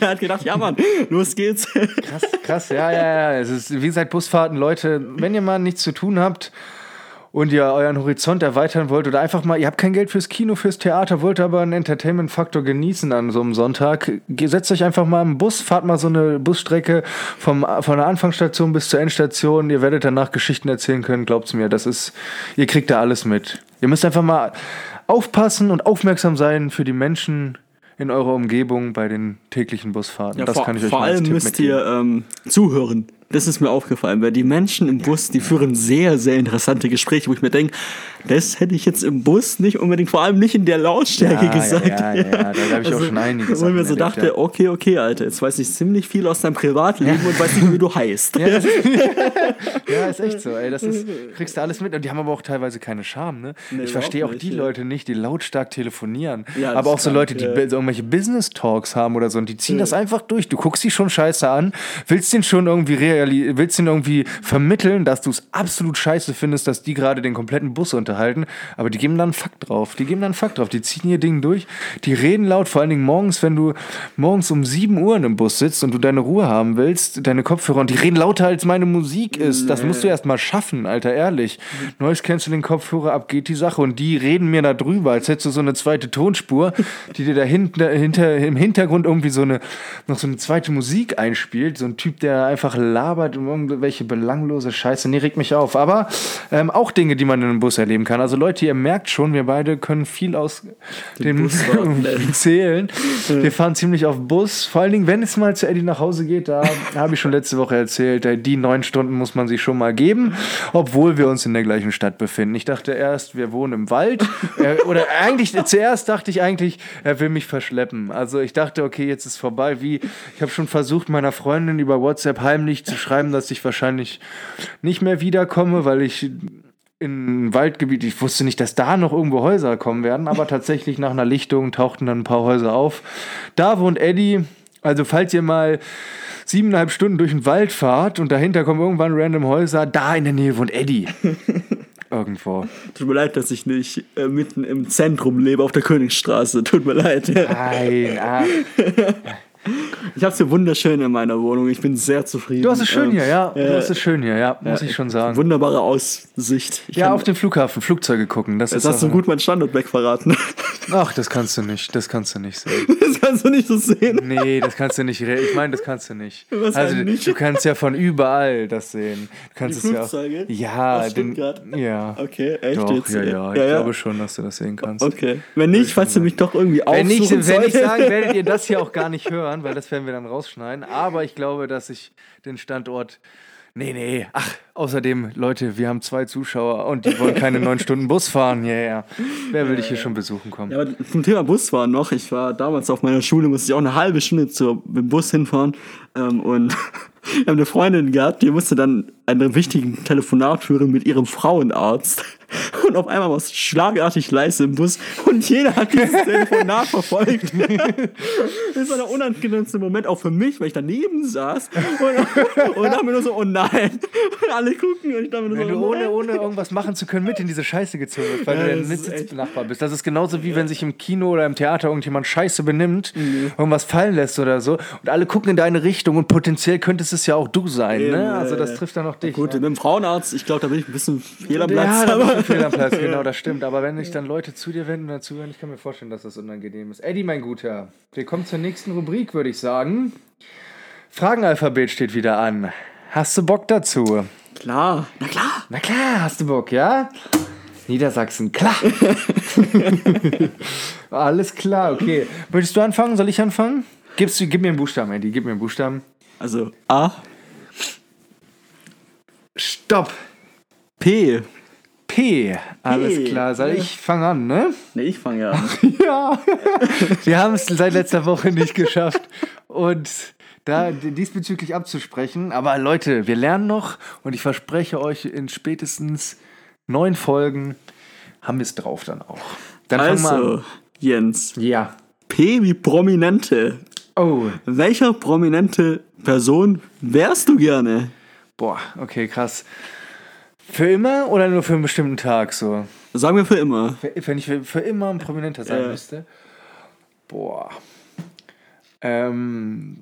er hat gedacht, ja Mann, los geht's. Krass, krass, ja, ja, ja. Es ist, wie gesagt, Busfahrten, Leute, wenn ihr mal nichts zu tun habt, und ihr euren Horizont erweitern wollt oder einfach mal, ihr habt kein Geld fürs Kino, fürs Theater, wollt aber einen Entertainment-Faktor genießen an so einem Sonntag, setzt euch einfach mal im Bus, fahrt mal so eine Busstrecke vom, von der Anfangsstation bis zur Endstation, ihr werdet danach Geschichten erzählen können, glaubt's mir, das ist, ihr kriegt da alles mit. Ihr müsst einfach mal aufpassen und aufmerksam sein für die Menschen in eurer Umgebung bei den täglichen Busfahrten. Ja, das vor, kann ich euch Vor allem müsst mitgeben. ihr ähm, zuhören. Das ist mir aufgefallen, weil die Menschen im Bus, die führen sehr, sehr interessante Gespräche, wo ich mir denke, das hätte ich jetzt im Bus nicht unbedingt, vor allem nicht in der Lautstärke ja, gesagt. Ja, ja, ja, da habe ich also, auch schon einiges Wo ich mir so dachte, ja. okay, okay, Alter, jetzt weiß ich ziemlich viel aus deinem Privatleben ja. und weiß nicht, wie du heißt. Ja, ist, ja, ist echt so, ey. Das ist, kriegst du alles mit. Und die haben aber auch teilweise keine Scham, ne? Nee, ich verstehe auch die nicht, Leute nicht, die lautstark telefonieren. Ja, aber auch so Leute, die so irgendwelche Business-Talks haben oder so und die ziehen das einfach durch. Du guckst sie schon scheiße an, willst den schon irgendwie realisieren, willst den irgendwie vermitteln, dass du es absolut scheiße findest, dass die gerade den kompletten Bus unterhalten, aber die geben dann einen Fakt drauf. Die geben dann einen Fakt drauf. Die ziehen ihr Ding durch. Die reden laut, vor allen Dingen morgens, wenn du morgens um 7 Uhr in einem Bus sitzt und du deine Ruhe haben willst, deine Kopfhörer und die reden lauter als meine Musik ist. Das musst du erst mal schaffen, Alter, ehrlich. Neues kennst du den Kopfhörer ab, geht die Sache und die reden mir da drüber, als hättest du so eine zweite Tonspur, die dir da hinten, hinter, im Hintergrund irgendwie so eine, noch so eine zweite Musik einspielt. So ein Typ, der einfach labert labert um irgendwelche belanglose Scheiße. Nee, regt mich auf. Aber ähm, auch Dinge, die man in einem Bus erleben kann. Also Leute, ihr merkt schon, wir beide können viel aus dem Busfahrten zählen. Wir fahren ziemlich auf Bus. Vor allen Dingen, wenn es mal zu Eddie nach Hause geht, da habe ich schon letzte Woche erzählt, äh, die neun Stunden muss man sich schon mal geben, obwohl wir uns in der gleichen Stadt befinden. Ich dachte erst, wir wohnen im Wald. Äh, oder eigentlich, zuerst dachte ich eigentlich, er will mich verschleppen. Also ich dachte, okay, jetzt ist vorbei. Wie, ich habe schon versucht, meiner Freundin über WhatsApp heimlich zu schreiben, dass ich wahrscheinlich nicht mehr wiederkomme, weil ich in ein Waldgebiet, ich wusste nicht, dass da noch irgendwo Häuser kommen werden, aber tatsächlich nach einer Lichtung tauchten dann ein paar Häuser auf. Da wohnt Eddie. Also falls ihr mal siebeneinhalb Stunden durch den Wald fahrt und dahinter kommen irgendwann random Häuser, da in der Nähe wohnt Eddie. Irgendwo. Tut mir leid, dass ich nicht äh, mitten im Zentrum lebe, auf der Königsstraße. Tut mir leid. Nein, ah. Ich habe es hier wunderschön in meiner Wohnung. Ich bin sehr zufrieden. Du hast es schön Ähm, hier, ja. Du äh, hast es schön hier, ja, muss ich schon sagen. Wunderbare Aussicht. Ich Ja, auf den Flughafen, Flugzeuge gucken. Das Jetzt ist hast du gut meinen Standort wegverraten. Ach, das kannst du nicht. Das kannst du nicht sehen. Das kannst du nicht so sehen. Nee, das kannst du nicht. Ich meine, das kannst du nicht. Was also, nicht? du kannst ja von überall das sehen. Du kannst Die es ja. Flugzeuge? Ja, Aus den, ja. Okay, echt Doch, jetzt? ja, ja. Ich glaube schon, dass du das sehen kannst. Okay. Wenn nicht, falls du mich doch irgendwie Wenn nicht, aufsuchen wenn nicht solltest. sagen, werdet ihr das hier auch gar nicht hören, weil das werden wir dann rausschneiden. Aber ich glaube, dass ich den Standort. Nee, nee. Ach, außerdem, Leute, wir haben zwei Zuschauer und die wollen keine neun Stunden Bus fahren. Ja, ja. Wer will dich hier schon besuchen kommen? Ja, aber zum Thema Busfahren noch. Ich war damals auf meiner Schule, musste ich auch eine halbe Stunde zur, mit dem Bus hinfahren. Ähm, und wir haben eine Freundin gehabt, die musste dann einen wichtigen Telefonat führen mit ihrem Frauenarzt. Und auf einmal war es schlagartig leise im Bus und jeder hat dieses Telefonat verfolgt. Das war der unangenehmste Moment auch für mich, weil ich daneben saß und, und dachte mir nur so, oh nein. Und alle gucken und ich dachte mir nur Wenn so, du oh ohne, ohne irgendwas machen zu können mit in diese Scheiße gezogen wirst, weil Ja, du der echt- Sitznachbar bist. Das ist genauso wie wenn sich im Kino oder im Theater irgendjemand Scheiße benimmt, Mhm. irgendwas fallen lässt oder so und alle gucken in deine Richtung und potenziell könntest es ja auch du sein. Eben, Ne? Also das trifft dann auch dich. Gut, ja. mit dem Frauenarzt, ich glaube, da bin ich ein bisschen fehl am Platz. Ja, da fehl am Platz, genau, das stimmt. Aber wenn sich dann Leute zu dir wenden oder zuhören, ich kann mir vorstellen, dass das unangenehm ist. Eddie, mein Guter, wir kommen zur nächsten Rubrik, würde ich sagen. Fragenalphabet steht wieder an. Hast du Bock dazu? Klar, na klar. Na klar, hast du Bock, ja? Niedersachsen, klar. Alles klar, okay. Möchtest du anfangen? Soll ich anfangen? Gibst du, gib mir einen Buchstaben, Eddie, gib mir einen Buchstaben. Also A, Stopp. P. P. Alles P. klar. Soll ich fangen an, ne? Ne, ich fange ja an. Ja. Wir haben es seit letzter Woche nicht geschafft. Und da diesbezüglich abzusprechen. Aber Leute, wir lernen noch und ich verspreche euch, in spätestens neun Folgen haben wir es drauf dann auch. Dann fangen wir Also. Jens. Ja. P wie Prominente. Oh. Welcher prominente Person wärst du gerne? Boah, okay, krass. Für immer oder nur für einen bestimmten Tag so? Sagen wir für immer. Wenn ich für, für immer ein Prominenter sein Ja. müsste. Boah. Ähm,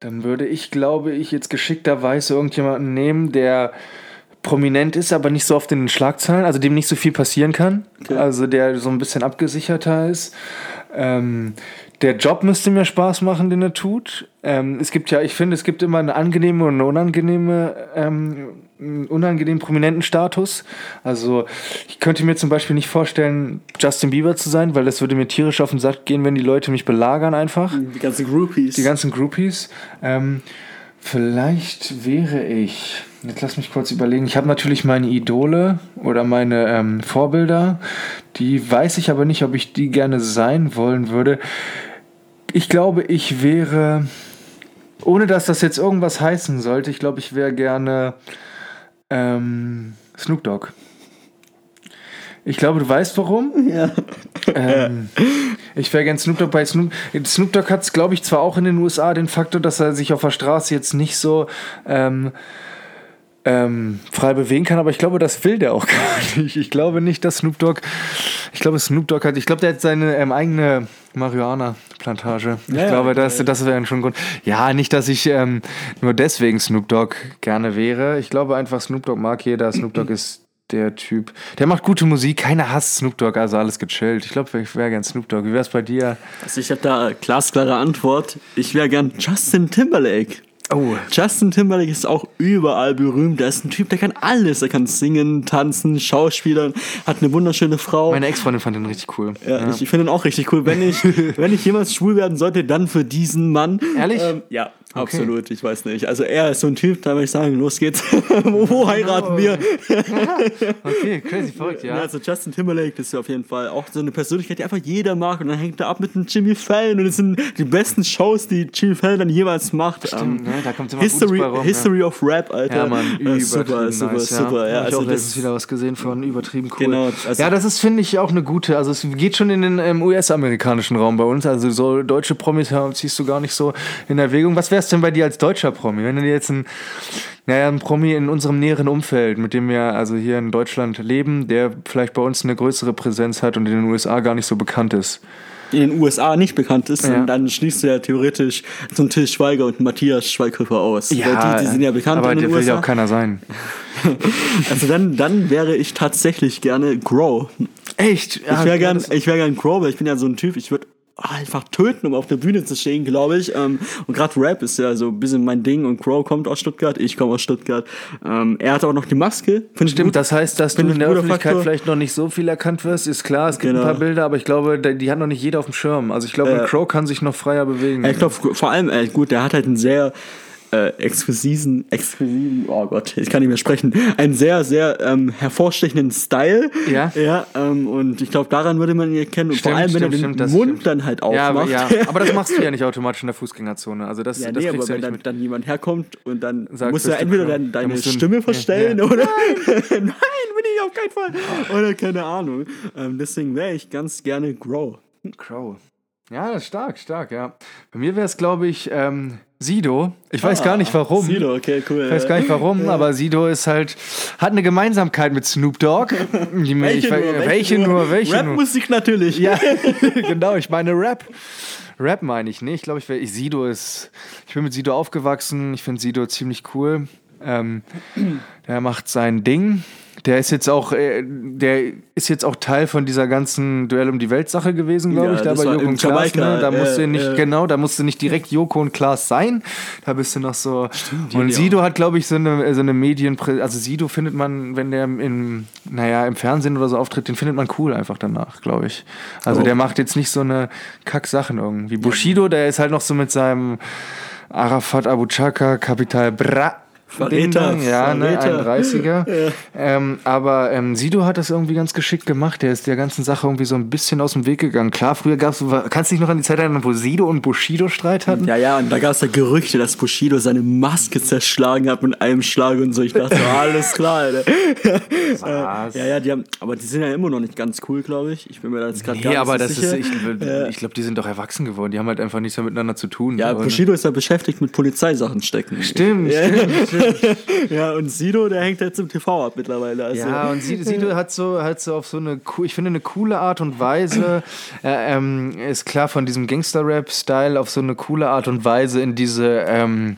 dann würde ich, glaube ich, jetzt geschickterweise irgendjemanden nehmen, der prominent ist, aber nicht so oft in den Schlagzeilen, also dem nicht so viel passieren kann. Okay. Also der so ein bisschen abgesicherter ist. Ähm, der Job müsste mir Spaß machen, den er tut. Ähm, es gibt ja, ich finde, es gibt immer eine angenehme und eine unangenehme, ähm, einen unangenehmen prominenten Status. Also ich könnte mir zum Beispiel nicht vorstellen, Justin Bieber zu sein, weil das würde mir tierisch auf den Sack gehen, wenn die Leute mich belagern einfach. Die ganzen Groupies. Die ganzen Groupies. Ähm, vielleicht wäre ich. Jetzt lass mich kurz überlegen. Ich habe natürlich meine Idole oder meine ähm, Vorbilder. Die weiß ich aber nicht, ob ich die gerne sein wollen würde. Ich glaube, ich wäre, ohne dass das jetzt irgendwas heißen sollte, ich glaube, ich wäre gerne ähm, Snoop Dogg. Ich glaube, du weißt warum. ja. Ähm, ich wäre gern Snoop Dogg bei Snoop. Snoop Dogg hat es, glaube ich, zwar auch in den USA den Faktor, dass er sich auf der Straße jetzt nicht so ähm, ähm, frei bewegen kann, aber ich glaube, das will der auch gar nicht. Ich glaube nicht, dass Snoop Dogg. Ich glaube, Snoop Dogg hat. Ich glaube, der hat seine ähm, eigene Marihuana-Plantage. Ich Ja, glaube, ja, das, das wäre schon ein Grund. Ja, nicht, dass ich ähm, nur deswegen Snoop Dogg gerne wäre. Ich glaube einfach, Snoop Dogg mag jeder. Snoop Dogg ist der Typ. Der macht gute Musik, keiner hasst Snoop Dogg, also alles gechillt. Ich glaube, ich wäre gern Snoop Dogg. Wie wär's bei dir? Also ich habe da eine glasklare Antwort. Ich wäre gern Justin Timberlake. Oh. Justin Timberlake ist auch überall berühmt. Er ist ein Typ, der kann alles. Er kann singen, tanzen, schauspielern, hat eine wunderschöne Frau. Meine Ex-Freundin fand ihn richtig cool. ja, Ich, ich finde ihn auch richtig cool. Wenn ich, wenn ich jemals schwul werden sollte, dann für diesen Mann. Ehrlich? Ähm, ja, absolut. Ich weiß nicht. Also er ist so ein Typ, da würde ich sagen, los geht's. Wo heiraten wir? Okay, crazy, verrückt, Ja, ja. also Justin Timberlake, ist ja auf jeden Fall auch so eine Persönlichkeit, die einfach jeder mag. Und dann hängt er ab mit einem Jimmy Fallon. Und es sind die besten Shows, die Jimmy Fallon dann jemals macht. Stimmt, Ähm, ne? Da kommt immer History, rum, ja. History of Rap, Alter. Ja, Mann, Äh, übertrieben super, super, nice, super. Ja, ich also auch letztens wieder was gesehen von übertrieben cool. Genau, also- ja, das ist, finde ich, auch eine gute, also es geht schon in den ähm, US-amerikanischen Raum bei uns, also so deutsche Promis ja, ziehst du gar nicht so in Erwägung. Was wär's denn bei dir als deutscher Promi, wenn du dir jetzt ein, naja, ein Promi in unserem näheren Umfeld, mit dem wir also hier in Deutschland leben, der vielleicht bei uns eine größere Präsenz hat und in den USA gar nicht so bekannt ist? in den USA nicht bekannt ist, Ja. dann schließt du ja theoretisch zum Till Schweiger und Matthias Schweighöfer aus. Weil die, die sind ja bekannt aber in der den will ja USA. auch keiner sein. also dann, dann wäre ich tatsächlich gerne Grow. Echt? Ich wäre gern, ich wär gern Crow, weil ich bin ja so ein Typ, ich würde einfach töten, um auf der Bühne zu stehen, glaube ich. Ähm, und gerade Rap ist ja so ein bisschen mein Ding und Crow kommt aus Stuttgart, ich komme aus Stuttgart. Ähm, er hat auch noch die Maske. Find Stimmt, gut. das heißt, dass du Find ich in der Öffentlichkeit Faktor. vielleicht noch nicht so viel erkannt wirst, ist klar, es gibt Genau. ein paar Bilder, aber ich glaube, die hat noch nicht jeder auf dem Schirm. Also ich glaube, Äh, Crow kann sich noch freier bewegen. Ich glaube, vor allem, äh, gut, der hat halt einen sehr äh, exquisiten, exquisiten, oh Gott, ich kann nicht mehr sprechen, einen sehr, sehr ähm, hervorstechenden Style. Ja. Ja, ähm, und ich glaube, daran würde man ihn erkennen. Und Stimmt, vor allem, wenn stimmt, er den stimmt, das Mund dann halt ja, aber, aufmacht. ja, aber das machst du ja nicht automatisch in der Fußgängerzone. Also das, Ja, das nee, aber ja wenn nicht dann, dann jemand herkommt und dann Sagt, musst du ja entweder deine du- Stimme ja, verstellen ja. oder nein, bin ich auf keinen Fall. Oder keine Ahnung. Ähm, deswegen wäre ich ganz gerne Grow. Crow. Ja, stark, stark, ja. Bei mir wäre es, glaube ich, ähm, Sido. Ich weiß Ah, gar nicht warum. Sido, okay, cool. Ich weiß gar nicht warum, aber Sido ist halt, hat eine Gemeinsamkeit mit Snoop Dogg. Mir, ich, we- welche nur, welche nur. Rap-Musik natürlich. Ja, genau, ich meine Rap. Rap meine ich nicht. Ich glaube, ich, wär- ich Sido ist. Ich bin mit Sido aufgewachsen. Ich finde Sido ziemlich cool. Ähm, der macht sein Ding. Der ist jetzt auch, äh, der ist jetzt auch Teil von dieser ganzen Duell um die Welt Sache gewesen, glaube Ja, ich, da bei Joko und Klaas. Ne? Da äh, musste nicht, äh. genau, da musste nicht direkt Joko und Klaas sein. Da bist du noch so. und die Sido hat, glaube ich, so eine, so eine Medien, also Sido findet man, wenn der im, naja, im Fernsehen oder so auftritt, den findet man cool einfach danach, glaube ich. Also Oh. der macht jetzt nicht so eine Kack-Sachen irgendwie. Bushido, der ist halt noch so mit seinem Arafat Abu Chaka, Kapital Bra. Verräter, Ding Dong, ja, ne, Verräter. ein 30er. ähm, aber ähm, Sido hat das irgendwie ganz geschickt gemacht. Der ist der ganzen Sache irgendwie so ein bisschen aus dem Weg gegangen. Klar, früher gab es, kannst du dich noch an die Zeit erinnern, wo Sido und Bushido Streit hatten? Ja, ja, und da gab es ja Gerüchte, dass Bushido seine Maske zerschlagen hat mit einem Schlag und so. Ich dachte, alles klar, Alter. Was? Ja, ja, die haben, aber die sind ja immer noch nicht ganz cool, glaube ich. Ich bin mir da jetzt gerade gar Nee, nicht aber das sicher. ist, ich, ich glaube, die sind doch erwachsen geworden. Die haben halt einfach nichts mehr miteinander zu tun. ja, Aber- Bushido ist ja beschäftigt mit Polizeisachen stecken. Stimmt, Ja. stimmt, stimmt. Ja, und Sido, der hängt jetzt im TV ab mittlerweile. Also, Ja, und Sido, hat so, hat so auf so eine, ich finde, eine coole Art und Weise, äh, ähm, ist klar von diesem Gangster-Rap-Style auf so eine coole Art und Weise in diese, ähm,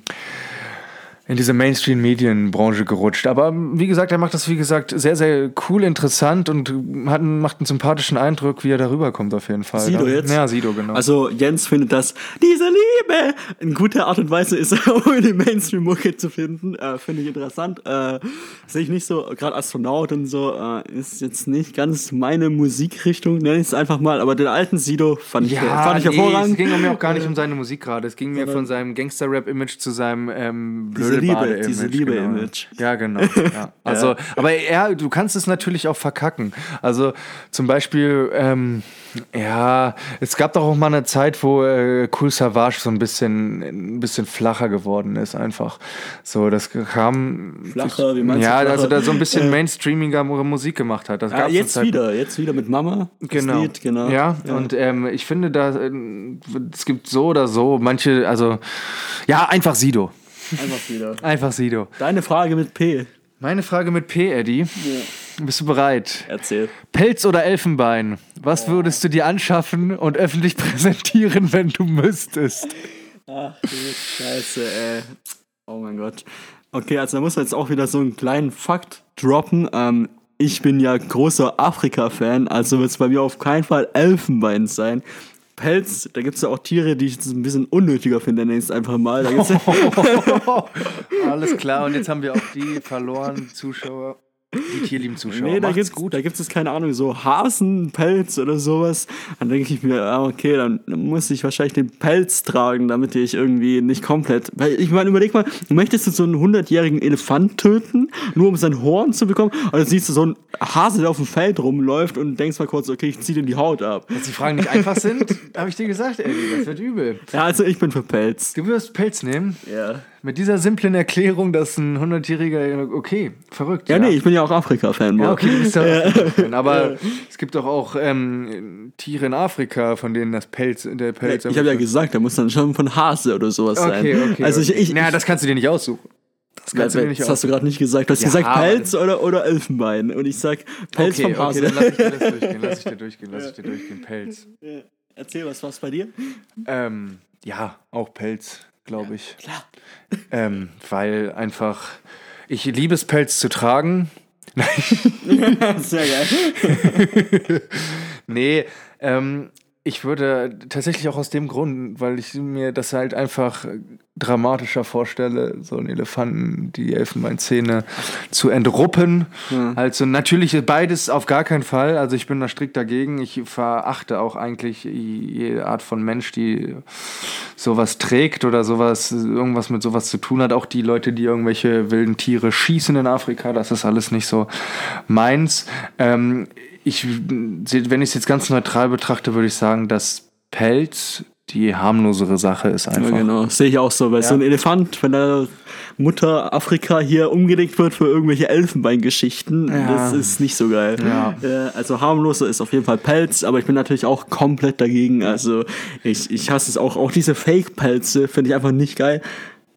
in diese Mainstream-Medienbranche gerutscht. Aber ähm, wie gesagt, er macht das, wie gesagt, sehr, sehr cool, interessant und hat, einen- macht einen sympathischen Eindruck, wie er darüber kommt auf jeden Fall. Sido jetzt? Ja, Sido, genau. Also Jens findet, dass diese Liebe in guter Art und Weise ist, um in die Mainstream-Mucke zu finden. Äh, Finde ich interessant. Äh, Sehe ich nicht so, gerade Astronaut und so, äh, ist jetzt nicht ganz meine Musikrichtung, nenne ich es einfach mal. Aber den alten Sido fand ich, ja, fand ich nee, hervorragend. es ging mir auch gar nicht um seine Musik gerade. Es ging mir von seinem Gangster-Rap-Image zu seinem ähm, Diese Liebe, diese genau. Liebe-Image. Ja, genau. Ja. Also, aber er, du kannst es natürlich auch verkacken. Also zum Beispiel, ähm, ja, es gab doch auch mal eine Zeit, wo äh, Cool Savage so ein bisschen, ein bisschen flacher geworden ist, einfach. So, das kam. Flacher, wie meinst du Ja, also da so ein bisschen mainstreamiger Musik gemacht hat. Das Ah, jetzt Zeit- wieder, jetzt wieder mit Mama. Genau. Lied, genau. Ja, und ähm, ich finde, da äh, es gibt so oder so manche, also ja, einfach Sido. Einfach wieder. Einfach Sido. Deine Frage mit P. Meine Frage mit P, Eddie. Bist du bereit? Erzähl. Pelz oder Elfenbein? Was würdest du dir anschaffen und öffentlich präsentieren, wenn du müsstest? Ach du Scheiße, ey. Oh mein Gott. Okay, also da muss man jetzt auch wieder so einen kleinen Fakt droppen. Ähm, ich bin ja großer Afrika-Fan, also wird es bei mir auf keinen Fall Elfenbein sein. Pelz, da gibt es ja auch Tiere, die ich ein bisschen unnötiger finde, nenne ich es einfach mal. Alles klar, und jetzt haben wir auch die verloren Zuschauer. Die tierlieben Zuschauer. nee, da Macht's gibt es da gibt's jetzt keine Ahnung, so Hasenpelz oder sowas. Dann denke ich mir, ah, okay, dann muss ich wahrscheinlich den Pelz tragen, damit ich irgendwie nicht komplett. Weil ich meine, überleg mal, möchtest du so einen 100-jährigen Elefant töten, nur um sein Horn zu bekommen? Oder siehst du so einen Hase, der auf dem Feld rumläuft und denkst mal kurz, okay, ich zieh dem die Haut ab. Dass die Fragen nicht einfach sind, habe ich dir gesagt, Eddie. Das wird übel. Ja, also ich bin für Pelz. Du wirst Pelz nehmen. Ja. Mit dieser simplen Erklärung, dass ein 100-jähriger. Okay, verrückt. Ja, nee, ich bin ja auch Afrika-Fan. Ja, okay, du bist ja Afrika-Fan. Aber es gibt doch auch ähm, Tiere in Afrika, von denen das Pelz, der Pelz. Ich habe ja gesagt, da muss dann schon von Hase oder sowas Okay, sein. okay. also ich, okay. ich, naja, das kannst du dir nicht aussuchen. Das kannst du dir das nicht hast du gerade nicht gesagt. Du hast Ja, gesagt Pelz oder, oder Elfenbein. Und ich sag Pelz Okay, vom Hase. okay, dann lass ich dir das durchgehen. Lass ich dir durchgehen. Lass ich dir durchgehen. Pelz. Erzähl, was war's bei dir? Ähm, ja, auch Pelz, glaube ich. Klar. Ähm, weil einfach. Ich liebe es, Pelz zu tragen. Sehr geil. Nee, ähm, ich würde tatsächlich auch aus dem Grund, weil ich mir das halt einfach dramatischer vorstelle, so einen Elefanten, die Elfenbeinzähne zu entruppen. Also natürlich beides auf gar keinen Fall. Also ich bin da strikt dagegen. Ich verachte auch eigentlich jede Art von Mensch, die sowas trägt oder sowas, irgendwas mit sowas zu tun hat. Auch die Leute, die irgendwelche wilden Tiere schießen in Afrika, das ist alles nicht so meins. Ähm, ich, wenn ich es jetzt ganz neutral betrachte, würde ich sagen, dass Pelz die harmlosere Sache ist Ja, einfach. genau. Sehe ich auch so. Weil so ein Elefant, wenn der Mutter Afrika hier umgelegt wird für irgendwelche Elfenbeingeschichten, Ja. das ist nicht so geil. Ja. Äh, also harmloser ist auf jeden Fall Pelz, aber ich bin natürlich auch komplett dagegen. Also ich, ich hasse es auch. Auch diese Fake-Pelze finde ich einfach nicht geil.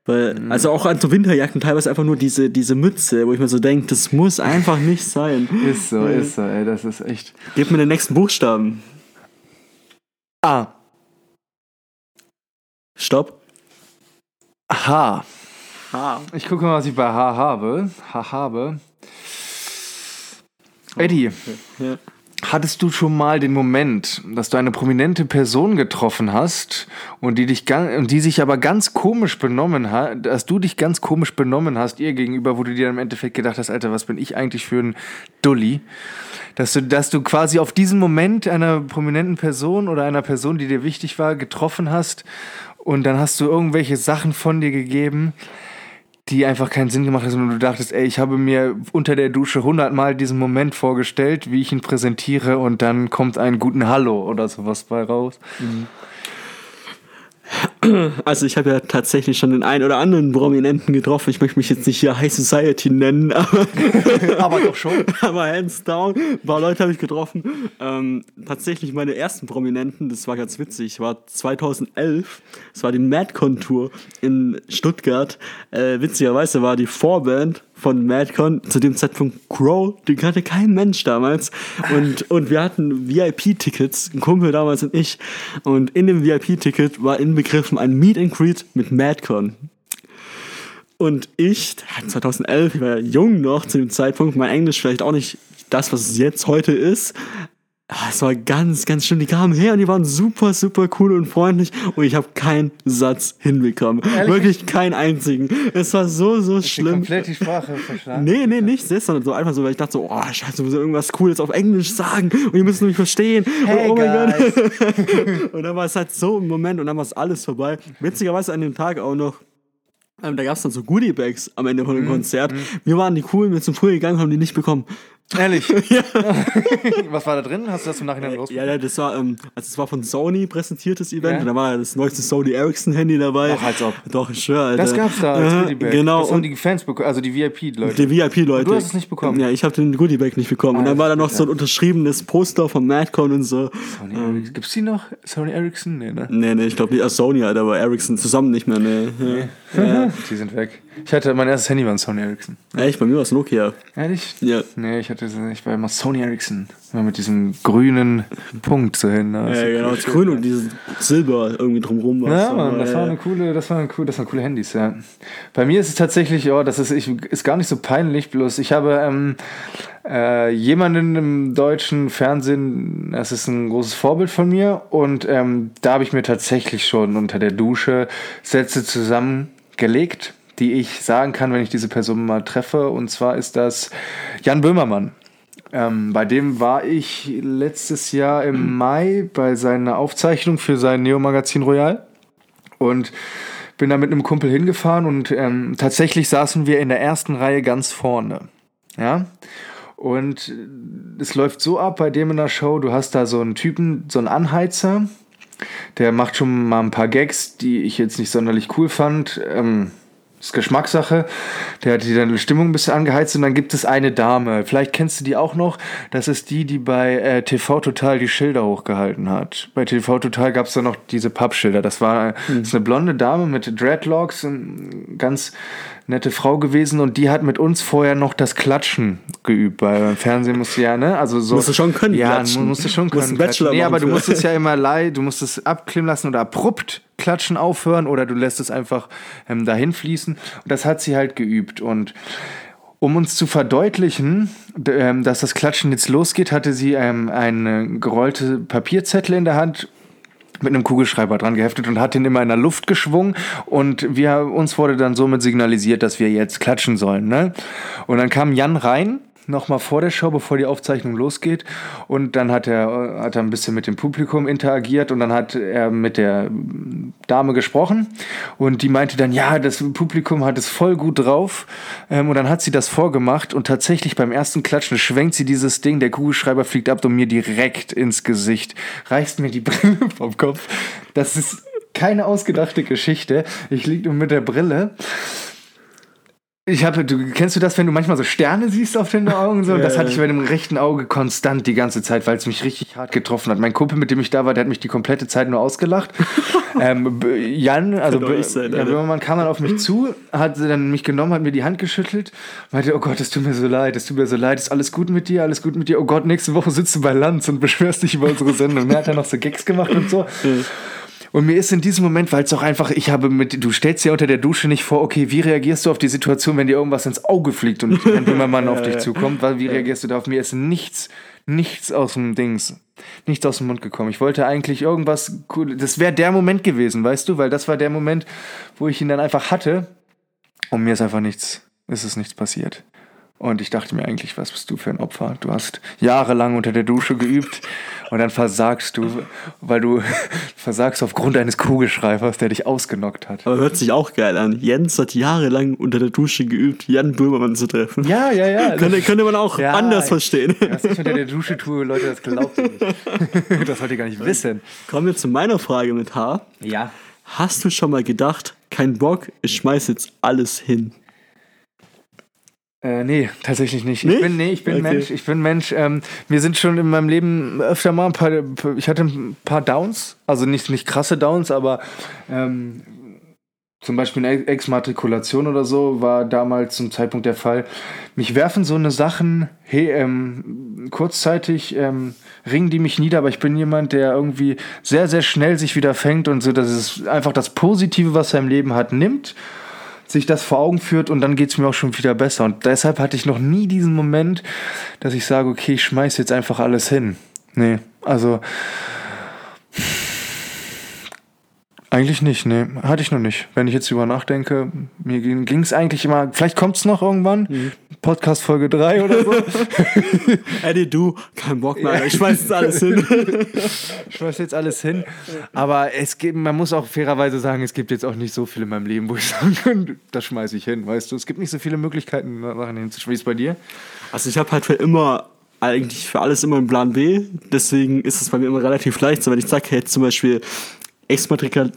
Weil, Mhm. also auch an so Winterjacken teilweise einfach nur diese, diese Mütze, wo ich mir so denke, das muss einfach nicht sein. Ist so, ist so, ey, das ist echt. Gib mir den nächsten Buchstaben. Ah, Stopp. H. H. Ich gucke mal, was ich bei H habe. H habe. Eddie, Ja. Hattest du schon mal den Moment, dass du eine prominente Person getroffen hast und die dich und die sich aber ganz komisch benommen hat, dass du dich ganz komisch benommen hast ihr gegenüber, wo du dir im Endeffekt gedacht hast, Alter, was bin ich eigentlich für ein Dulli? Dass du, dass du quasi auf diesen Moment einer prominenten Person oder einer Person, die dir wichtig war, getroffen hast und dann hast du irgendwelche Sachen von dir gegeben, die einfach keinen Sinn gemacht haben und du dachtest, ey, ich habe mir unter der Dusche hundertmal diesen Moment vorgestellt, wie ich ihn präsentiere und dann kommt ein guten Hallo oder sowas bei raus. Also ich habe ja tatsächlich schon den einen oder anderen Prominenten getroffen. Ich möchte mich jetzt nicht hier High Society nennen, aber, Aber doch schon. aber hands down, ein paar Leute habe ich getroffen. Ähm, tatsächlich meine ersten Prominenten, das war ganz witzig, war 2011, das war die Madcon Tour in Stuttgart. Äh, witzigerweise war die Vorband von Madcon zu dem Zeitpunkt Crow, den kannte kein Mensch damals. Und, und wir hatten VIP-Tickets, ein Kumpel damals und ich. Und in dem VIP-Ticket war inbegriffen ein Meet and Greet mit Madcon. Und ich, 2011, ich war jung noch zu dem Zeitpunkt, mein Englisch vielleicht auch nicht das, was es jetzt heute ist. Ah, Es war ganz, ganz schlimm. Die kamen her und die waren super, super cool und freundlich und ich habe keinen Satz hinbekommen. Ehrlich? Wirklich keinen einzigen. Es war so, so schlimm. Komplett die Sprache verstanden. Nee, nee, nicht das, sondern so einfach so, weil ich dachte so, oh, scheiße, wir müssen irgendwas Cooles auf Englisch sagen und die müssen mich verstehen. Hey, und, oh mein guys. Gott. und dann war es halt so im Moment und dann war es alles vorbei. Witzigerweise an dem Tag auch noch, ähm, da gab es dann so Goodie-Bags am Ende von dem Konzert. Wir waren die coolen, wir sind früher gegangen, haben die nicht bekommen. Ehrlich? Was war da drin? Hast du das im Nachhinein raus? Ja, ja, das war, ähm, also es war von Sony präsentiertes Event Ja. und da war das neueste Sony Ericsson Handy dabei. Ach, als ob. Doch, ich schwör, Alter. Das gab's da als Aha, Goodiebag. Genau. Das haben und die Fans bekommen, also die VIP-Leute. die VIP-Leute. Du hast es nicht bekommen? Ja, ich habe den Goodiebag nicht bekommen. und dann war da noch so ein unterschriebenes Poster von Madcon und so. Sony Ericsson. Gibt's die noch? Sony Ericsson? Nee, ne? Nee, nee, ich glaube nicht. Ah, Sony, Alter, aber Ericsson zusammen nicht mehr, nee. Ja. Die sind weg. Ich hatte mein erstes Handy war ein Sony Ericsson. Echt? Bei mir war es Nokia. Ehrlich? Ja. Nee, ich hatte ich war immer Sony Ericsson. Immer mit diesem grünen Punkt so hin. Ne? Ja, genau, das Grün und dieses Silber irgendwie drumrum. was Ja, so, Mann, das äh, war eine coole, das waren cool, das waren coole Handys, ja. Bei mir ist es tatsächlich, oh, das ist, ich, ist gar nicht so peinlich, bloß ich habe ähm, äh, jemanden im deutschen Fernsehen, das ist ein großes Vorbild von mir und ähm, da habe ich mir tatsächlich schon unter der Dusche Sätze zusammengelegt, die ich sagen kann, wenn ich diese Person mal treffe und zwar ist das Jan Böhmermann. Ähm, bei dem war ich letztes Jahr im Mai bei seiner Aufzeichnung für sein Neo-Magazin Royal und bin da mit einem Kumpel hingefahren und ähm, tatsächlich saßen wir in der ersten Reihe ganz vorne. Ja. Und es läuft so ab bei dem in der Show, du hast da so einen Typen, so einen Anheizer, der macht schon mal ein paar Gags, die ich jetzt nicht sonderlich cool fand. Ähm, ist Geschmackssache. Der hat die dann Stimmung ein bisschen angeheizt und dann gibt es eine Dame. Vielleicht kennst du die auch noch. Das ist die, die bei äh, TV Total die Schilder hochgehalten hat. Bei TV Total gab es da noch diese Pappschilder. Das war das ist eine blonde Dame mit Dreadlocks, ganz nette Frau gewesen und die hat mit uns vorher noch das Klatschen geübt. Weil beim Fernsehen musst du ja, ne? Also so. Musst du schon können, Ja, klatschen. musst du schon Musst können. einen Bachelor nee, aber du musst es ja immer leid, du musst es abklimmen lassen oder abrupt klatschen aufhören oder du lässt es einfach ähm, dahin fließen. Und das hat sie halt geübt. Und um uns zu verdeutlichen, ähm, dass das Klatschen jetzt losgeht, hatte sie ähm, eine gerollte Papierzettel in der Hand mit einem Kugelschreiber dran geheftet und hat den immer in der Luft geschwungen und wir, uns wurde dann somit signalisiert, dass wir jetzt klatschen sollen. Ne? Und dann kam Jan rein, nochmal vor der Show, bevor die Aufzeichnung losgeht und dann hat er, hat er ein bisschen mit dem Publikum interagiert und dann hat er mit der Dame gesprochen und die meinte dann, ja, das Publikum hat es voll gut drauf ähm, und dann hat sie das vorgemacht und tatsächlich beim ersten Klatschen schwenkt sie dieses Ding, der Kugelschreiber fliegt ab und mir direkt ins Gesicht, reißt mir die Brille vom Kopf. Das ist keine ausgedachte Geschichte. Ich lieg nur mit der Brille. Ich habe, du kennst du das, wenn du manchmal so Sterne siehst auf den Augen so? Das hatte ich bei dem rechten Auge konstant die ganze Zeit, weil es mich richtig hart getroffen hat. Mein Kumpel, mit dem ich da war, der hat mich die komplette Zeit nur ausgelacht. ähm, Jan, also sein, Jan. Böhmermann kam dann auf mich zu, hat dann mich genommen, hat mir die Hand geschüttelt, meinte, oh Gott, es tut mir so leid, es tut mir so leid, ist alles gut mit dir, alles gut mit dir. Oh Gott, nächste Woche sitzt du bei Lanz und beschwerst dich über unsere Sendung. Er hat dann noch so Gags gemacht und so. Und mir ist in diesem Moment, weil es auch einfach, ich habe mit, du stellst dir unter der Dusche nicht vor, okay, wie reagierst du auf die Situation, wenn dir irgendwas ins Auge fliegt und ein Böhmermann auf dich zukommt? Weil, wie reagierst du da auf mir? Ist nichts, nichts aus dem Dings, nichts aus dem Mund gekommen. Ich wollte eigentlich irgendwas cool, das wäre der Moment gewesen, weißt du? Weil das war der Moment, wo ich ihn dann einfach hatte und mir ist einfach nichts, ist es nichts passiert. Und ich dachte mir eigentlich, was bist du für ein Opfer? Du hast jahrelang unter der Dusche geübt und dann versagst du, weil du versagst aufgrund eines Kugelschreibers, der dich ausgenockt hat. Aber hört sich auch geil an. Jens hat jahrelang unter der Dusche geübt, Jan Böhmermann zu treffen. Ja, ja, ja. Könnte, könnte man auch Ja, anders ich- verstehen. Was ich unter der Dusche tue, Leute, das glaubt ihr nicht. Das wollt ihr gar nicht wissen. Kommen wir zu meiner Frage mit H. Ja. Hast du schon mal gedacht, kein Bock, ich schmeiß jetzt alles hin? Äh, nee, tatsächlich nicht. Nee? Ich bin, nee, ich bin Okay. Mensch. Ich bin Mensch. Ähm, mir sind schon in meinem Leben öfter mal ein paar, ich hatte ein paar Downs, also nicht, nicht krasse Downs, aber ähm, zum Beispiel eine Exmatrikulation oder so war damals zum Zeitpunkt der Fall. Mich werfen so eine Sachen, hey, ähm, kurzzeitig ähm, ringen die mich nieder, aber ich bin jemand, der irgendwie sehr, sehr schnell sich wieder fängt und so, dass es einfach das Positive, was er im Leben hat, nimmt sich das vor Augen führt und dann geht es mir auch schon wieder besser. Und deshalb hatte ich noch nie diesen Moment, dass ich sage, okay, ich schmeiß jetzt einfach alles hin. Nee, also eigentlich nicht, nee, hatte ich noch nicht. Wenn ich jetzt drüber nachdenke, mir ging es eigentlich immer, vielleicht kommt es noch irgendwann, Podcast Folge 3 oder so. Eddie, du, kein Bock mehr, ich schmeiß jetzt alles hin. Ich schmeiß jetzt alles hin. Aber es gibt, man muss auch fairerweise sagen, es gibt jetzt auch nicht so viel in meinem Leben, wo ich sagen kann, das schmeiße ich hin, weißt du. Es gibt nicht so viele Möglichkeiten, Sachen hinzuschmeißen. Wie bei dir? Also ich habe halt für immer, eigentlich für alles immer einen Plan B. Deswegen ist es bei mir immer relativ leicht. So, wenn ich sage, hey, zum Beispiel, Exmatrikul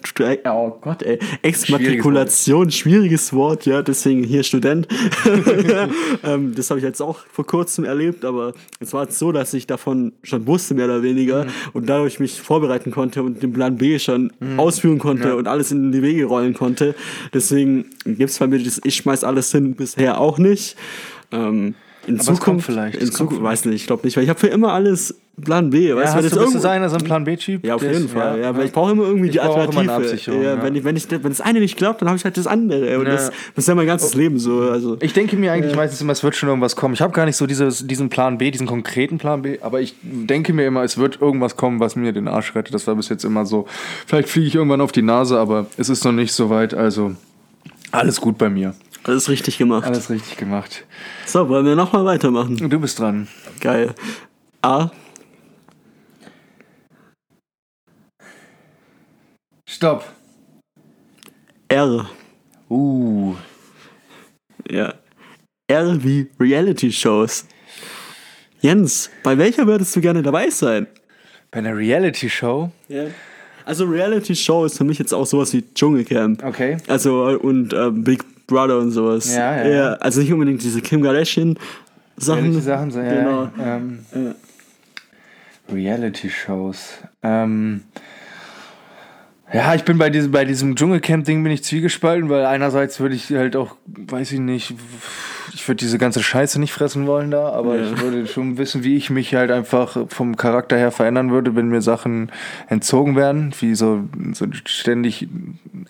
oh Gott, ey. Exmatrikulation, schwieriges Wort, ja, deswegen hier Student. ähm, das habe ich jetzt auch vor kurzem erlebt, aber es war jetzt so, dass ich davon schon wusste, mehr oder weniger, mhm. und dadurch mich vorbereiten konnte und den Plan B schon mhm. ausführen konnte ja. und alles in die Wege rollen konnte. Deswegen gibt es bei mir das Ich schmeiß alles hin bisher auch nicht. Ähm, in Aber Zukunft vielleicht. In Zukunft, weiß nicht, ich glaube nicht, weil ich habe für immer alles Plan B. Ja, weißt, hast du, bist du einer so ein Plan B-Typ? Ja, auf jeden Fall. Ja, ja, weil ich brauche immer irgendwie ich die Alternative. Ja, ja. Wenn, ich, wenn, ich, wenn das eine nicht klappt, dann habe ich halt das andere. Und das, das, ist ja mein ganzes oh. Leben so. Also. Ich denke mir eigentlich meistens immer, es wird schon irgendwas kommen. Ich habe gar nicht so dieses, diesen Plan B, diesen konkreten Plan B, aber ich denke mir immer, es wird irgendwas kommen, was mir den Arsch rettet. Das war bis jetzt immer so. Vielleicht fliege ich irgendwann auf die Nase, aber es ist noch nicht so weit. Also alles gut bei mir. Alles richtig gemacht. Alles richtig gemacht. So, wollen wir nochmal weitermachen? Du bist dran. Geil. A. Stopp. R. Uh. Ja. R wie Reality Shows. Jens, bei welcher würdest du gerne dabei sein? Bei einer Reality Show? Ja. Also Reality Show ist für mich jetzt auch sowas wie Dschungelcamp. Okay. Also und äh, Big Brother und sowas. Ja, ja. ja also nicht unbedingt diese Kim Kardashian Sachen. So, ja. Genau. Ähm, ja. Reality Shows. Ähm, ja, ich bin bei diesem, bei diesem Dschungelcamp-Ding bin ich zwiegespalten, weil einerseits würde ich halt auch, weiß ich nicht, ich würde diese ganze Scheiße nicht fressen wollen da, aber ja. ich würde schon wissen, wie ich mich halt einfach vom Charakter her verändern würde, wenn mir Sachen entzogen werden, wie so, so ständig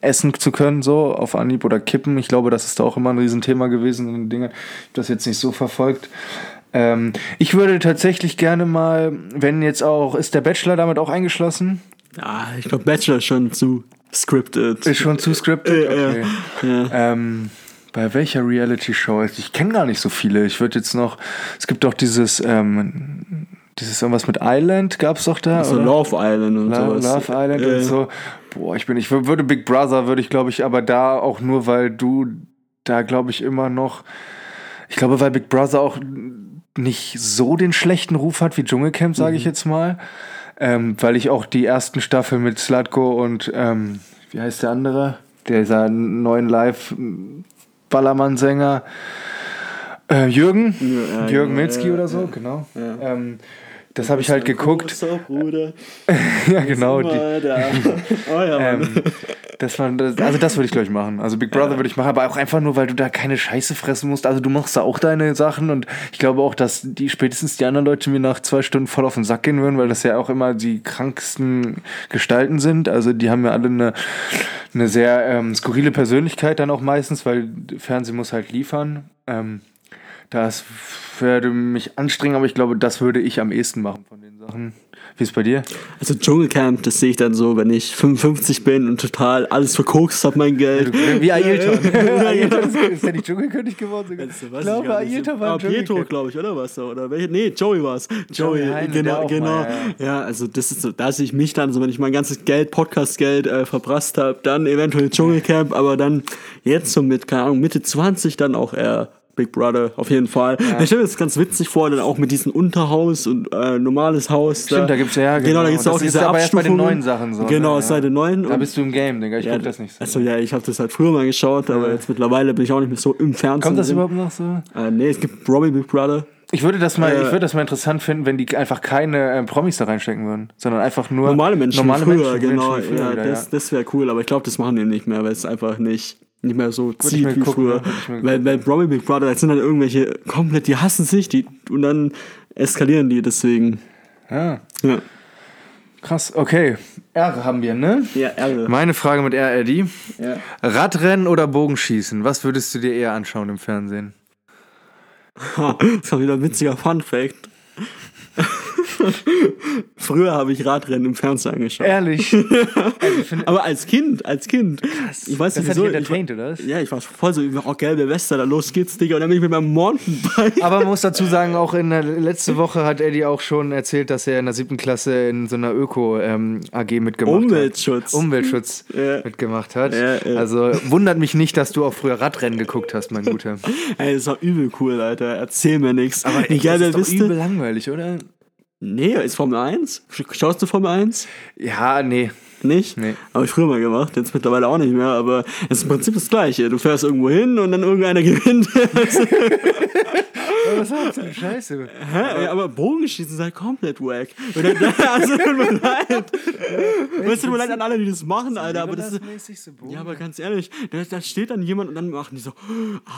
essen zu können, so auf Anhieb oder kippen. Ich glaube, das ist da auch immer ein Riesenthema gewesen in den Dingen. Ich habe das jetzt nicht so verfolgt. Ähm, ich würde tatsächlich gerne mal, wenn jetzt auch, ist der Bachelor damit auch eingeschlossen? Ja, ich glaube, Bachelor ist schon zu scripted. Ist schon zu scripted? Okay. Ja. Ähm, bei welcher Reality-Show? Ich kenne gar nicht so viele. Ich würde jetzt noch. Es gibt doch dieses. Ähm, dieses irgendwas mit Island gab es doch da. Also Love Island und Lo sowas. Love Island äh. und so. Boah, ich bin, ich würde Big Brother, würde ich glaube ich, aber da auch nur, weil du da glaube ich immer noch. Ich glaube, weil Big Brother auch nicht so den schlechten Ruf hat wie Dschungelcamp, sage mhm. ich jetzt mal ähm, weil ich auch die ersten Staffeln mit Slatko und ähm, wie heißt der andere? Dieser neuen Live-Ballermann-Sänger. Äh, Jürgen, ja, Jürgen Milzki oder so, genau. Ähm, das habe ich halt geguckt. Bruder. ja, genau. Die, oh ja, ähm, das war, das, also das würde ich glaube ich machen. Also Big Brother ja. würde ich machen, aber auch einfach nur, weil du da keine Scheiße fressen musst. Also du machst da auch deine Sachen und ich glaube auch, dass die spätestens die anderen Leute mir nach zwei Stunden voll auf den Sack gehen würden, weil das ja auch immer die kranksten Gestalten sind. Also die haben ja alle eine, eine sehr ähm, skurrile Persönlichkeit dann auch meistens, weil Fernsehen muss halt liefern. Ähm, das würde mich anstrengen, aber ich glaube, das würde ich am ehesten machen von den Sachen. Wie ist es bei dir? Also Dschungelcamp, das sehe ich dann so, wenn ich 55 bin und total alles verkokst habe, mein Geld. wie Ailton. Ailton ist, ist ja nicht Dschungelkönig geworden. Also, ich glaube, Ailton war ah, Pietro, glaube ich, oder was? Oder welche? Nee, Joey war es. Joey, Joey Heine, genau, genau. Mal, ja. ja. also das ist so, da sehe ich mich dann, so wenn ich mein ganzes Geld, Podcast-Geld äh, verprasst habe, dann eventuell Dschungelcamp, aber dann jetzt so mit, keine Ahnung, Mitte 20 dann auch eher Big Brother, auf jeden Fall. Ja. Ich stelle mir das ganz witzig vor, dann auch mit diesem Unterhaus und äh, normales Haus. Stimmt, da, da es ja, genau. Genau, da gibt es auch diese aber erst bei den neuen Sachen so. Genau, ne? seit den neuen. Da bist du im Game, Digga, ich ja, guck das nicht so. Also ja, ich habe das halt früher mal geschaut, aber ja. jetzt mittlerweile bin ich auch nicht mehr so im Fernsehen. Kommt das überhaupt noch so? Äh, nee, es gibt Robbie Big Brother. Ich würde das mal, äh, ich würde das mal interessant finden, wenn die einfach keine äh, Promis da reinstecken würden, sondern einfach nur normale Menschen. Normale früher, Menschen, genau. Menschen früher ja, wieder, das, das wäre cool, aber ich glaube, das machen die nicht mehr, weil es einfach nicht nicht mehr so zieht wie gucken, früher. Weil bei Robbie Big Brother, das sind dann irgendwelche komplett, die hassen sich, die und dann eskalieren die deswegen. Ja. ja. Krass, okay. R haben wir, ne? Ja, R. Meine Frage mit R, Eddie. Ja. Radrennen oder Bogenschießen? Was würdest du dir eher anschauen im Fernsehen? das war wieder ein witziger Fun-Fact. Früher habe ich Radrennen im Fernsehen angeschaut. Ehrlich? also aber als Kind, als Kind. Krass. Ich weiß nicht, das wieso. Hat entertained, ich, oder? Ja, ich war voll so, oh, gelbe Weste, da los geht's, Digga. Und dann bin ich mit meinem Mountainbike. Aber man muss dazu sagen, auch in der letzte Woche hat Eddie auch schon erzählt, dass er in der siebten Klasse in so einer Öko-AG ähm, mitgemacht Umweltschutz. hat. Umweltschutz. Ja. mitgemacht hat. Ja, ja. Also wundert mich nicht, dass du auch früher Radrennen geguckt hast, mein Guter. Ey, das war übel cool, Alter. Erzähl mir nichts. Aber ey, das ist doch übel langweilig, oder? Nee, ist Formel 1? Schaust du Formel 1? Ja, nee. Nicht? Nee. Habe ich früher mal gemacht, jetzt mittlerweile auch nicht mehr, aber es ist im Prinzip das Gleiche. Du fährst irgendwo hin und dann irgendeiner gewinnt. Aber was ist denn Scheiße? Hä? Ja, aber Bogenschießen ist halt komplett wack. Dann- Also, tut mir leid. Es tut mir leid an alle, die das machen, Alter, aber das ist. Ja, aber ganz ehrlich, da, da steht dann jemand und dann machen die so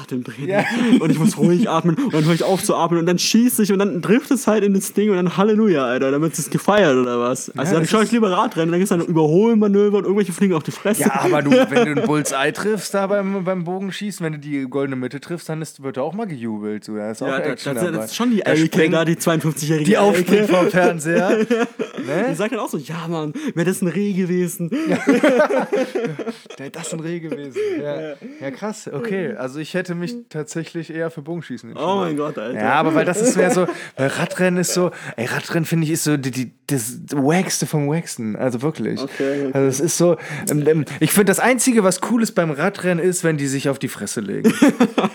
Atemtraining Ja. und ich muss ruhig atmen und dann höre ich auf zu atmen und dann schieße ich und dann trifft es halt in das Ding und dann Halleluja, Alter, dann wird es gefeiert oder was. Also dann das schaue ich lieber Radrennen, dann gibt es dann Überholmanöver und irgendwelche fliegen auf die Fresse. Ja, aber du, wenn du einen Bullseye triffst da beim, beim Bogenschießen, wenn du die goldene Mitte triffst, dann ist, wird auch mal gejubelt. So. Da ist auch Da, das, das ist schon die Da Elke da, die 52-jährige die aufspringt Elke. vom Fernseher. Die ne? sagt dann auch so, ja Mann, wäre das ein Reh gewesen. Da- Das ist ein Reh gewesen. Ja. ja, krass. Okay, also ich hätte mich tatsächlich eher für Bogenschießen entschieden. Oh mein Gott, Alter. Ja, aber weil das ist mehr so, weil Radrennen ist so, ey, Radrennen finde ich ist so die, die, das Wackste vom Wacksten. Also wirklich. Okay, okay. Also es ist so, ähm, ähm, ich finde das Einzige, was cool ist beim Radrennen, ist, wenn die sich auf die Fresse legen.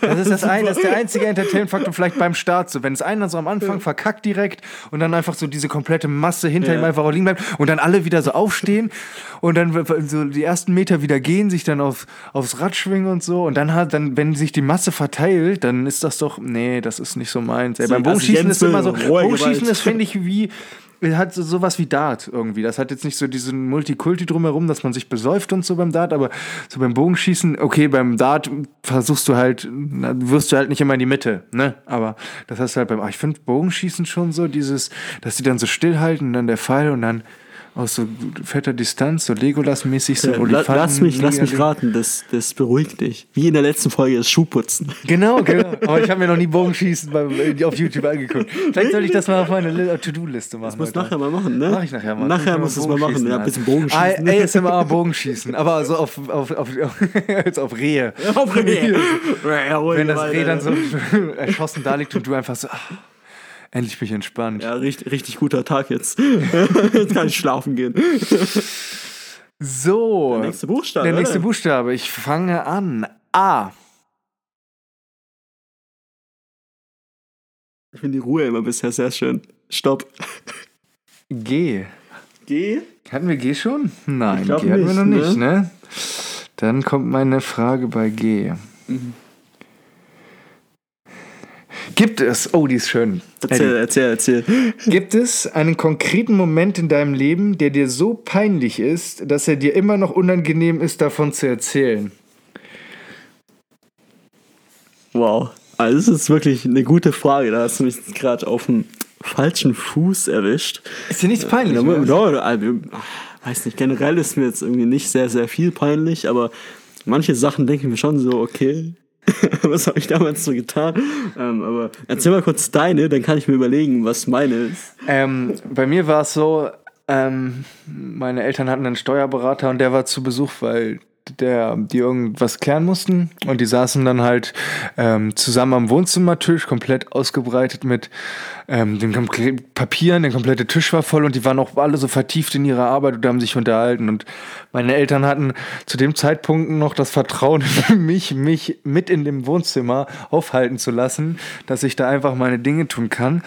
Das ist, das ein, das ist der einzige Entertainment-Faktor, vielleicht beim Start so. Wenn es einer so am Anfang verkackt direkt und dann einfach so diese komplette Masse hinter Ja. Ihm einfach auch liegen bleibt und dann alle wieder so aufstehen und dann so die ersten Meter wieder gehen, sich dann auf, aufs Rad schwingen und so und dann hat, dann, wenn sich die Masse verteilt, dann ist das doch, nee, das ist nicht so meins. Ey, beim also Bogenschießen ist immer so, Bogenschießen ist, finde ich, wie, hat so sowas wie Dart irgendwie. Das hat jetzt nicht so diesen Multikulti drumherum, dass man sich besäuft und so beim Dart, aber so beim Bogenschießen, okay, beim Dart versuchst du halt, wirst du halt nicht immer in die Mitte, ne? Aber das hast du halt beim, ach, ich finde Bogenschießen schon so dieses, dass die dann so stillhalten und dann der Pfeil und dann aus so fetter Distanz, so Legolas-mäßig, so La, Olifanten. lass mich, lass mich raten, das, das beruhigt dich. Wie in der letzten Folge das Schuhputzen. Genau, genau. Aber ich habe mir noch nie Bogenschießen beim, äh, auf YouTube angeguckt. Vielleicht soll ich das mal auf meine Li- To-Do-Liste machen. Das musst du nachher mal machen, ne? Mach ich nachher mal. Nachher musst du mal, es mal machen. Ja, ein bisschen Bogenschießen. Ah, ASMR Bogenschießen. Aber also auf, auf, auf, jetzt auf Rehe. Auf Rehe. Wenn das Reh dann so erschossen da liegt und du einfach so, ah, endlich bin ich entspannt. Ja, richtig, richtig guter Tag jetzt. jetzt kann ich schlafen gehen. So. Der nächste Buchstabe. Der nächste oder? Buchstabe. Ich fange an. A. Ich finde die Ruhe immer bisher sehr schön. Stopp. G. G. Hatten wir G schon? Nein, G hatten wir noch nicht, nicht, ne? Dann kommt meine Frage bei G. Mhm. Gibt es, oh, die ist schön. Erzähl, erzähl, erzähl. Gibt es einen konkreten Moment in deinem Leben, der dir so peinlich ist, dass er dir immer noch unangenehm ist, davon zu erzählen? Wow. Also, das ist wirklich eine gute Frage. Da hast du mich gerade auf dem falschen Fuß erwischt. Ist dir nichts peinlich? Ja, ja, also, weiß nicht, generell ist mir jetzt irgendwie nicht sehr, sehr viel peinlich, aber manche Sachen denke ich mir schon so, okay, was habe ich damals so getan? Ähm, aber erzähl mal kurz deine, dann kann ich mir überlegen, was meine ist. Ähm, bei mir war es so, ähm, meine Eltern hatten einen Steuerberater und der war zu Besuch, weil der, die irgendwas klären mussten. Und die saßen dann halt ähm, zusammen am Wohnzimmertisch, komplett ausgebreitet mit ähm, den Papieren, der komplette Tisch war voll und die waren auch alle so vertieft in ihrer Arbeit und haben sich unterhalten. Und meine Eltern hatten zu dem Zeitpunkt noch das Vertrauen in mich, mich mit in dem Wohnzimmer aufhalten zu lassen, dass ich da einfach meine Dinge tun kann.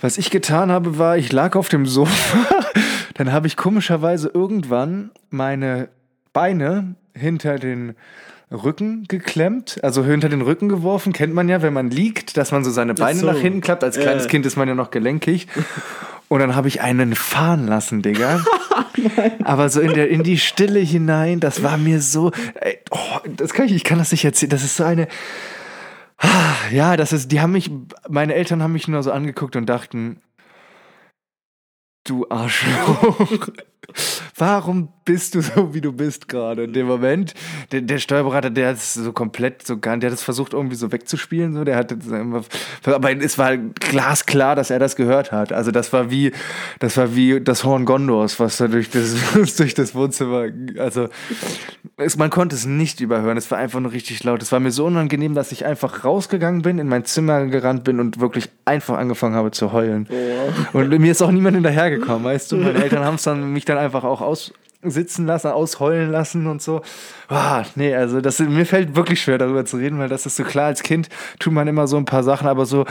Was ich getan habe, war, ich lag auf dem Sofa, dann habe ich komischerweise irgendwann meine Beine hinter den Rücken geklemmt, also hinter den Rücken geworfen. Kennt man ja, wenn man liegt, dass man so seine Beine so. nach hinten klappt. Als kleines Ja. Kind ist man ja noch gelenkig. Und dann habe ich einen fahren lassen, Digga. Aber so in, der, in die Stille hinein, das war mir so. Ey, oh, das kann ich, ich kann das nicht erzählen. Das ist so eine. Ja, das ist, die haben mich, meine Eltern haben mich nur so angeguckt und dachten, du Arschloch. Warum bist du so, wie du bist gerade in dem Moment? Der, der Steuerberater, der hat es so komplett so gar, der hat es versucht irgendwie so wegzuspielen, so, der hat immer, aber es war glasklar, dass er das gehört hat. Also das war wie, das war wie das Horn Gondors, was da durch das, durch das Wohnzimmer, also es, man konnte es nicht überhören. Es war einfach nur richtig laut. Es war mir so unangenehm, dass ich einfach rausgegangen bin, in mein Zimmer gerannt bin und wirklich einfach angefangen habe zu heulen. Und mir ist auch niemand hinterhergekommen, weißt du? Meine Eltern haben es dann mich dann einfach auch aussitzen lassen, ausheulen lassen und so. Ah, nee, also das mir fällt wirklich schwer darüber zu reden, weil das ist so klar als Kind tut man immer so ein paar Sachen, aber so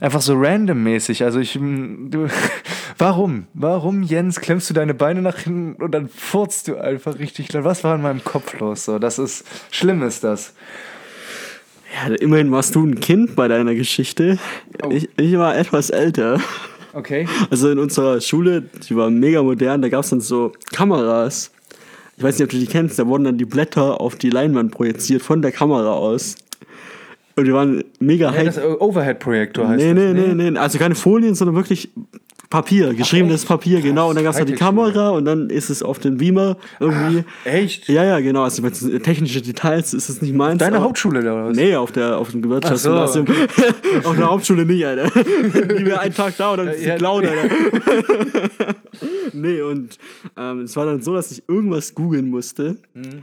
einfach so randommäßig. Also ich mm, du, Warum? Warum, Jens, klemmst du deine Beine nach hinten und dann furzt du einfach richtig? Was war in meinem Kopf los? So, das ist, schlimm ist das. Ja, immerhin warst du ein Kind bei deiner Geschichte. Oh. Ich, ich war etwas älter. Okay. Also in unserer Schule, die war mega modern, da gab es dann so Kameras. Ich weiß nicht, ob du die kennst, da wurden dann die Blätter auf die Leinwand projiziert von der Kamera aus. Und die waren mega Ja, high. das Overhead-Projektor heißt Nee, das. nee, nee, nee. Also keine Folien, sondern wirklich Papier, geschriebenes Papier, genau. Und dann gab es da die. Kamera und dann ist es auf den Beamer irgendwie. Echt? Ja, ja, genau. Also mit technische Details ist es nicht meins. Deine aber- Hauptschule oder was? Nee, auf, der, auf dem Gewerkschaftsgymnasium. auf der Hauptschule nicht, Alter. Die wäre einen Tag da und dann ist sie Ja. Alter. nee, und ähm, es war dann so, dass ich irgendwas googeln musste. Mhm.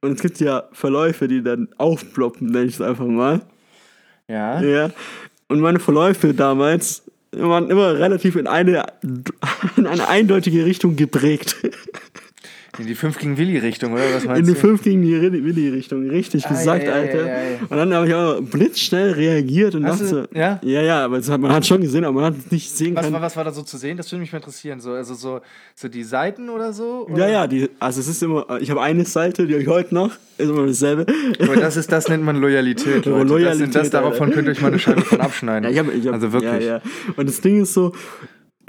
Und es gibt ja Verläufe, die dann aufploppen, nenne ich es einfach mal. Ja. Ja. Und meine Verläufe damals waren immer relativ in eine, in eine eindeutige Richtung geprägt. In die 5 gegen Willi-Richtung, oder was In meinst die du? 5 gegen die Willi-Richtung. Richtig gesagt, ei, ei, Alter. ei. Und dann habe ich auch blitzschnell reagiert und Hast dachte, du- ja? ja, ja, aber hat, man hat schon gesehen, aber man hat es nicht sehen Was können. war, was war da so zu sehen? Das würde mich mal interessieren. So, also so, so die Seiten oder so? Oder? Ja, ja, die, also es ist immer, ich habe eine Seite, die habe ich heute noch, ist immer dasselbe. Aber das, ist, das nennt man Loyalität. Leute. Loyalität, das, das, davon könnt ihr euch mal eine Scheibe von abschneiden. Ja, hab, hab, also wirklich. Ja, ja. Und das Ding ist so,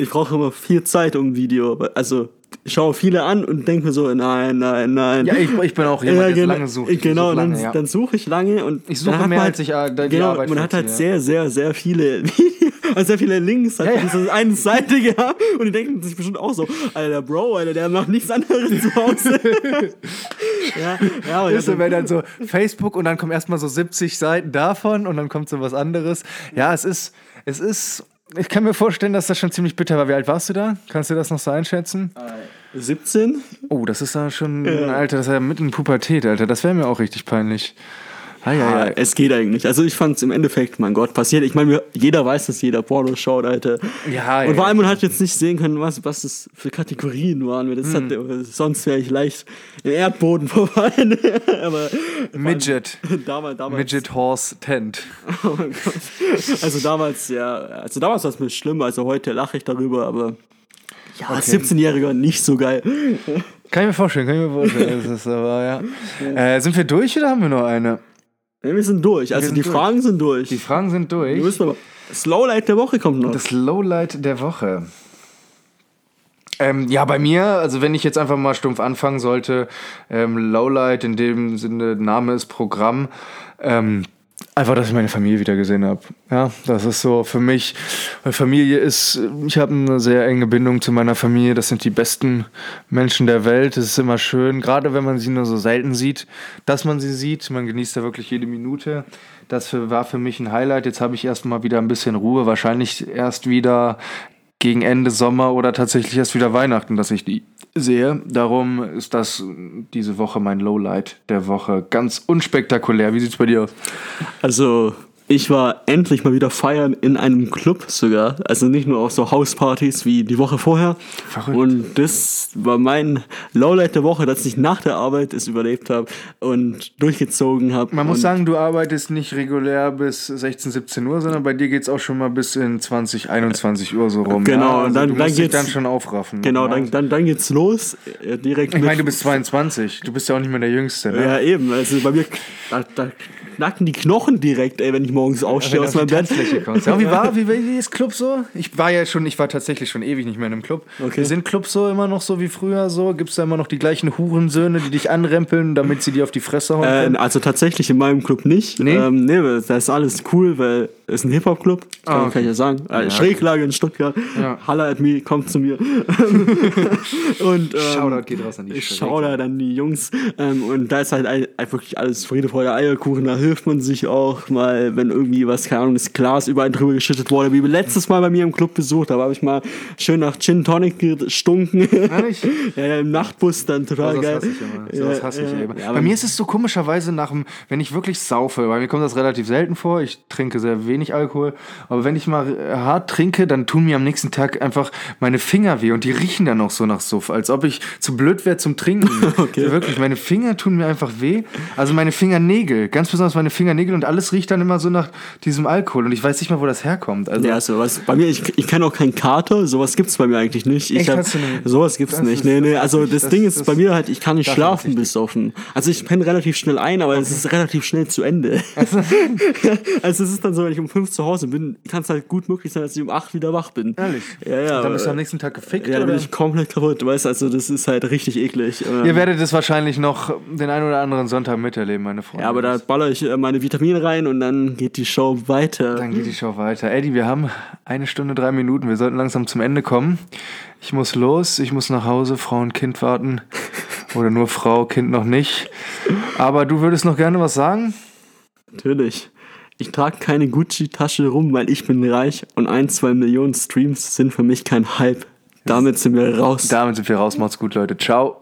ich brauche immer viel Zeit um ein Video. Also ich schaue viele an und denke mir so, nein, nein, nein. Ja, ich, ich bin auch jemand, der genau, lange sucht. Ich Genau, dann, lange, ja. dann suche ich lange und Ich suche dann mehr, man als ich, äh, die genau, Arbeit man hat halt sehr, sehr, sehr viele also sehr viele Links, hat Ja, ja. diese eine Seite gehabt und die denken sich bestimmt auch so, Alter, Bro, Alter, der macht nichts anderes zu Hause. ja, ja, aber du, ja, wenn dann so Facebook und dann kommen erstmal so 70 Seiten davon und dann kommt so was anderes. Ja, es ist, es ist, ich kann mir vorstellen, dass das schon ziemlich bitter war. Wie alt warst du da? Kannst du das noch so einschätzen? 17? Oh, das ist da schon, Alter, das ist ja mitten in Pubertät, Alter. Das wäre mir auch richtig peinlich. Ah, ja, Ja, ja. es geht eigentlich. Also ich fand es im Endeffekt, mein Gott, passiert. Ich meine, jeder weiß, dass jeder Porno schaut, Alter. Ja, Und vor allem, man hat jetzt nicht sehen können, was, was das für Kategorien waren. Das Hm. hat, sonst wäre ich leicht im Erdboden vorbei. Aber Midget. damals, damals, Midget Horse Tent. Oh mein Gott. Also damals, ja, also damals war es mir schlimm, also heute lache ich darüber, aber ja, als 17-Jähriger nicht so geil. Kann ich mir vorstellen, kann ich mir vorstellen. Aber, ja. Äh, sind wir durch oder haben wir noch eine? Wir sind durch, also sind die durch. Fragen sind durch. Die Fragen sind durch. wir müssen aber, das Lowlight der Woche kommt noch. Das Lowlight der Woche. Ähm, ja, bei mir, also wenn ich jetzt einfach mal stumpf anfangen sollte, ähm, Lowlight in dem Sinne, Name ist Programm, ähm, einfach, dass ich meine Familie wieder gesehen habe. Ja, das ist so für mich, weil Familie ist, ich habe eine sehr enge Bindung zu meiner Familie, das sind die besten Menschen der Welt, es ist immer schön, gerade wenn man sie nur so selten sieht, dass man sie sieht, man genießt da wirklich jede Minute. Das war für mich ein Highlight. Jetzt habe ich erstmal wieder ein bisschen Ruhe. Wahrscheinlich erst wieder gegen Ende Sommer oder tatsächlich erst wieder Weihnachten, dass ich die sehe. Darum ist das diese Woche mein Lowlight der Woche. Ganz unspektakulär. Wie sieht's bei dir aus? Also, ich war endlich mal wieder feiern in einem Club sogar. Also nicht nur auf so Hauspartys wie die Woche vorher. Verrückt. Und das war mein Lowlight der Woche, dass ich nach der Arbeit es überlebt habe und durchgezogen habe. Man muss sagen, du arbeitest nicht regulär bis 16, 17 Uhr, sondern bei dir geht's auch schon mal bis in 20, 21 Uhr so rum. Genau, ja? und also dann- du dann musst dich geht's- dann schon aufraffen. Genau, dann, dann, dann geht's los. äh, Direkt Ich meine, du bist 22. Du bist ja auch nicht mehr der Jüngste, ne? Ja, eben. Also bei mir, da, da knacken die Knochen direkt, ey, wenn ich morgens aufstehe Wenn aus meinem Bett. Ja, wie war, wie, wie ist Club so? Ich war ja schon, ich war tatsächlich schon ewig nicht mehr in einem Club. Okay. Sind Clubs so immer noch so wie früher so? Gibt es da immer noch die gleichen Hurensöhne, die dich anrempeln, damit sie dir auf die Fresse hauen? Äh, also tatsächlich in meinem Club nicht. Nee? Ähm, nee, da ist alles cool, weil es ist ein Hip-Hop-Club, kann, Ah, okay. kann ich ja sagen. Äh, Ja. Schräglage in Stuttgart. Ja. Holla at me, kommt zu mir. und, ähm, Shoutout geht raus an die Shoutout an die Jungs. Ähm, und da ist halt wirklich alles Friede, Freude, Eierkuchen. Da hilft man sich auch mal, wenn irgendwie was, keine Ahnung, das Glas über einen drüber geschüttet wurde. Wie letztes Mal bei mir im Club besucht, da habe ich mal schön nach Gin Tonic gestunken. Ehrlich? ja, ja, im Nachtbus dann total Oh, geil. das hasse ich immer. Hasse ich immer. Ja, bei mir ist es so komischerweise nach dem, wenn ich wirklich saufe, bei mir kommt das relativ selten vor, ich trinke sehr wenig Alkohol, aber wenn ich mal äh, hart trinke, dann tun mir am nächsten Tag einfach meine Finger weh und die riechen dann auch so nach Suff, als ob ich zu blöd wäre zum Trinken. Okay. Wirklich, meine Finger tun mir einfach weh. Also meine Fingernägel, ganz besonders meine Fingernägel und alles riecht dann immer so nach diesem Alkohol und ich weiß nicht mal, wo das herkommt. Also, Ja, sowas. Bei mir, ich, ich kenne auch keinen Kater, sowas gibt's bei mir eigentlich nicht. Ich Echt, hab, sowas gibt's Das nicht. nee, nee, also das, das- Ding ist das- bei mir halt, ich kann nicht schlafen bis offen. Also ich penne relativ schnell ein, aber es ist relativ schnell zu Ende. also es ist dann so, wenn ich um fünf zu Hause bin, kann es halt gut möglich sein, dass ich um acht wieder wach bin. Ehrlich? Ja, ja. Dann bist du am nächsten Tag gefickt, ja, dann oder? bin ich komplett kaputt, weißt du, also das ist halt richtig eklig. Ähm, Ihr werdet es wahrscheinlich noch den einen oder anderen Sonntag miterleben, meine Freunde. ja, aber da baller ich äh, meine Vitamine rein und dann geht die Show weiter. Dann geht die Show weiter. Eddie, wir haben eine Stunde, drei Minuten. Wir sollten langsam zum Ende kommen. Ich muss los, ich muss nach Hause, Frau und Kind warten. Oder nur Frau, Kind noch nicht. Aber du würdest noch gerne was sagen? Natürlich. Ich trage keine Gucci-Tasche rum, weil ich bin reich und ein, zwei Millionen Streams sind für mich kein Hype. Damit sind wir raus. Damit sind wir raus. Macht's gut, Leute. Ciao.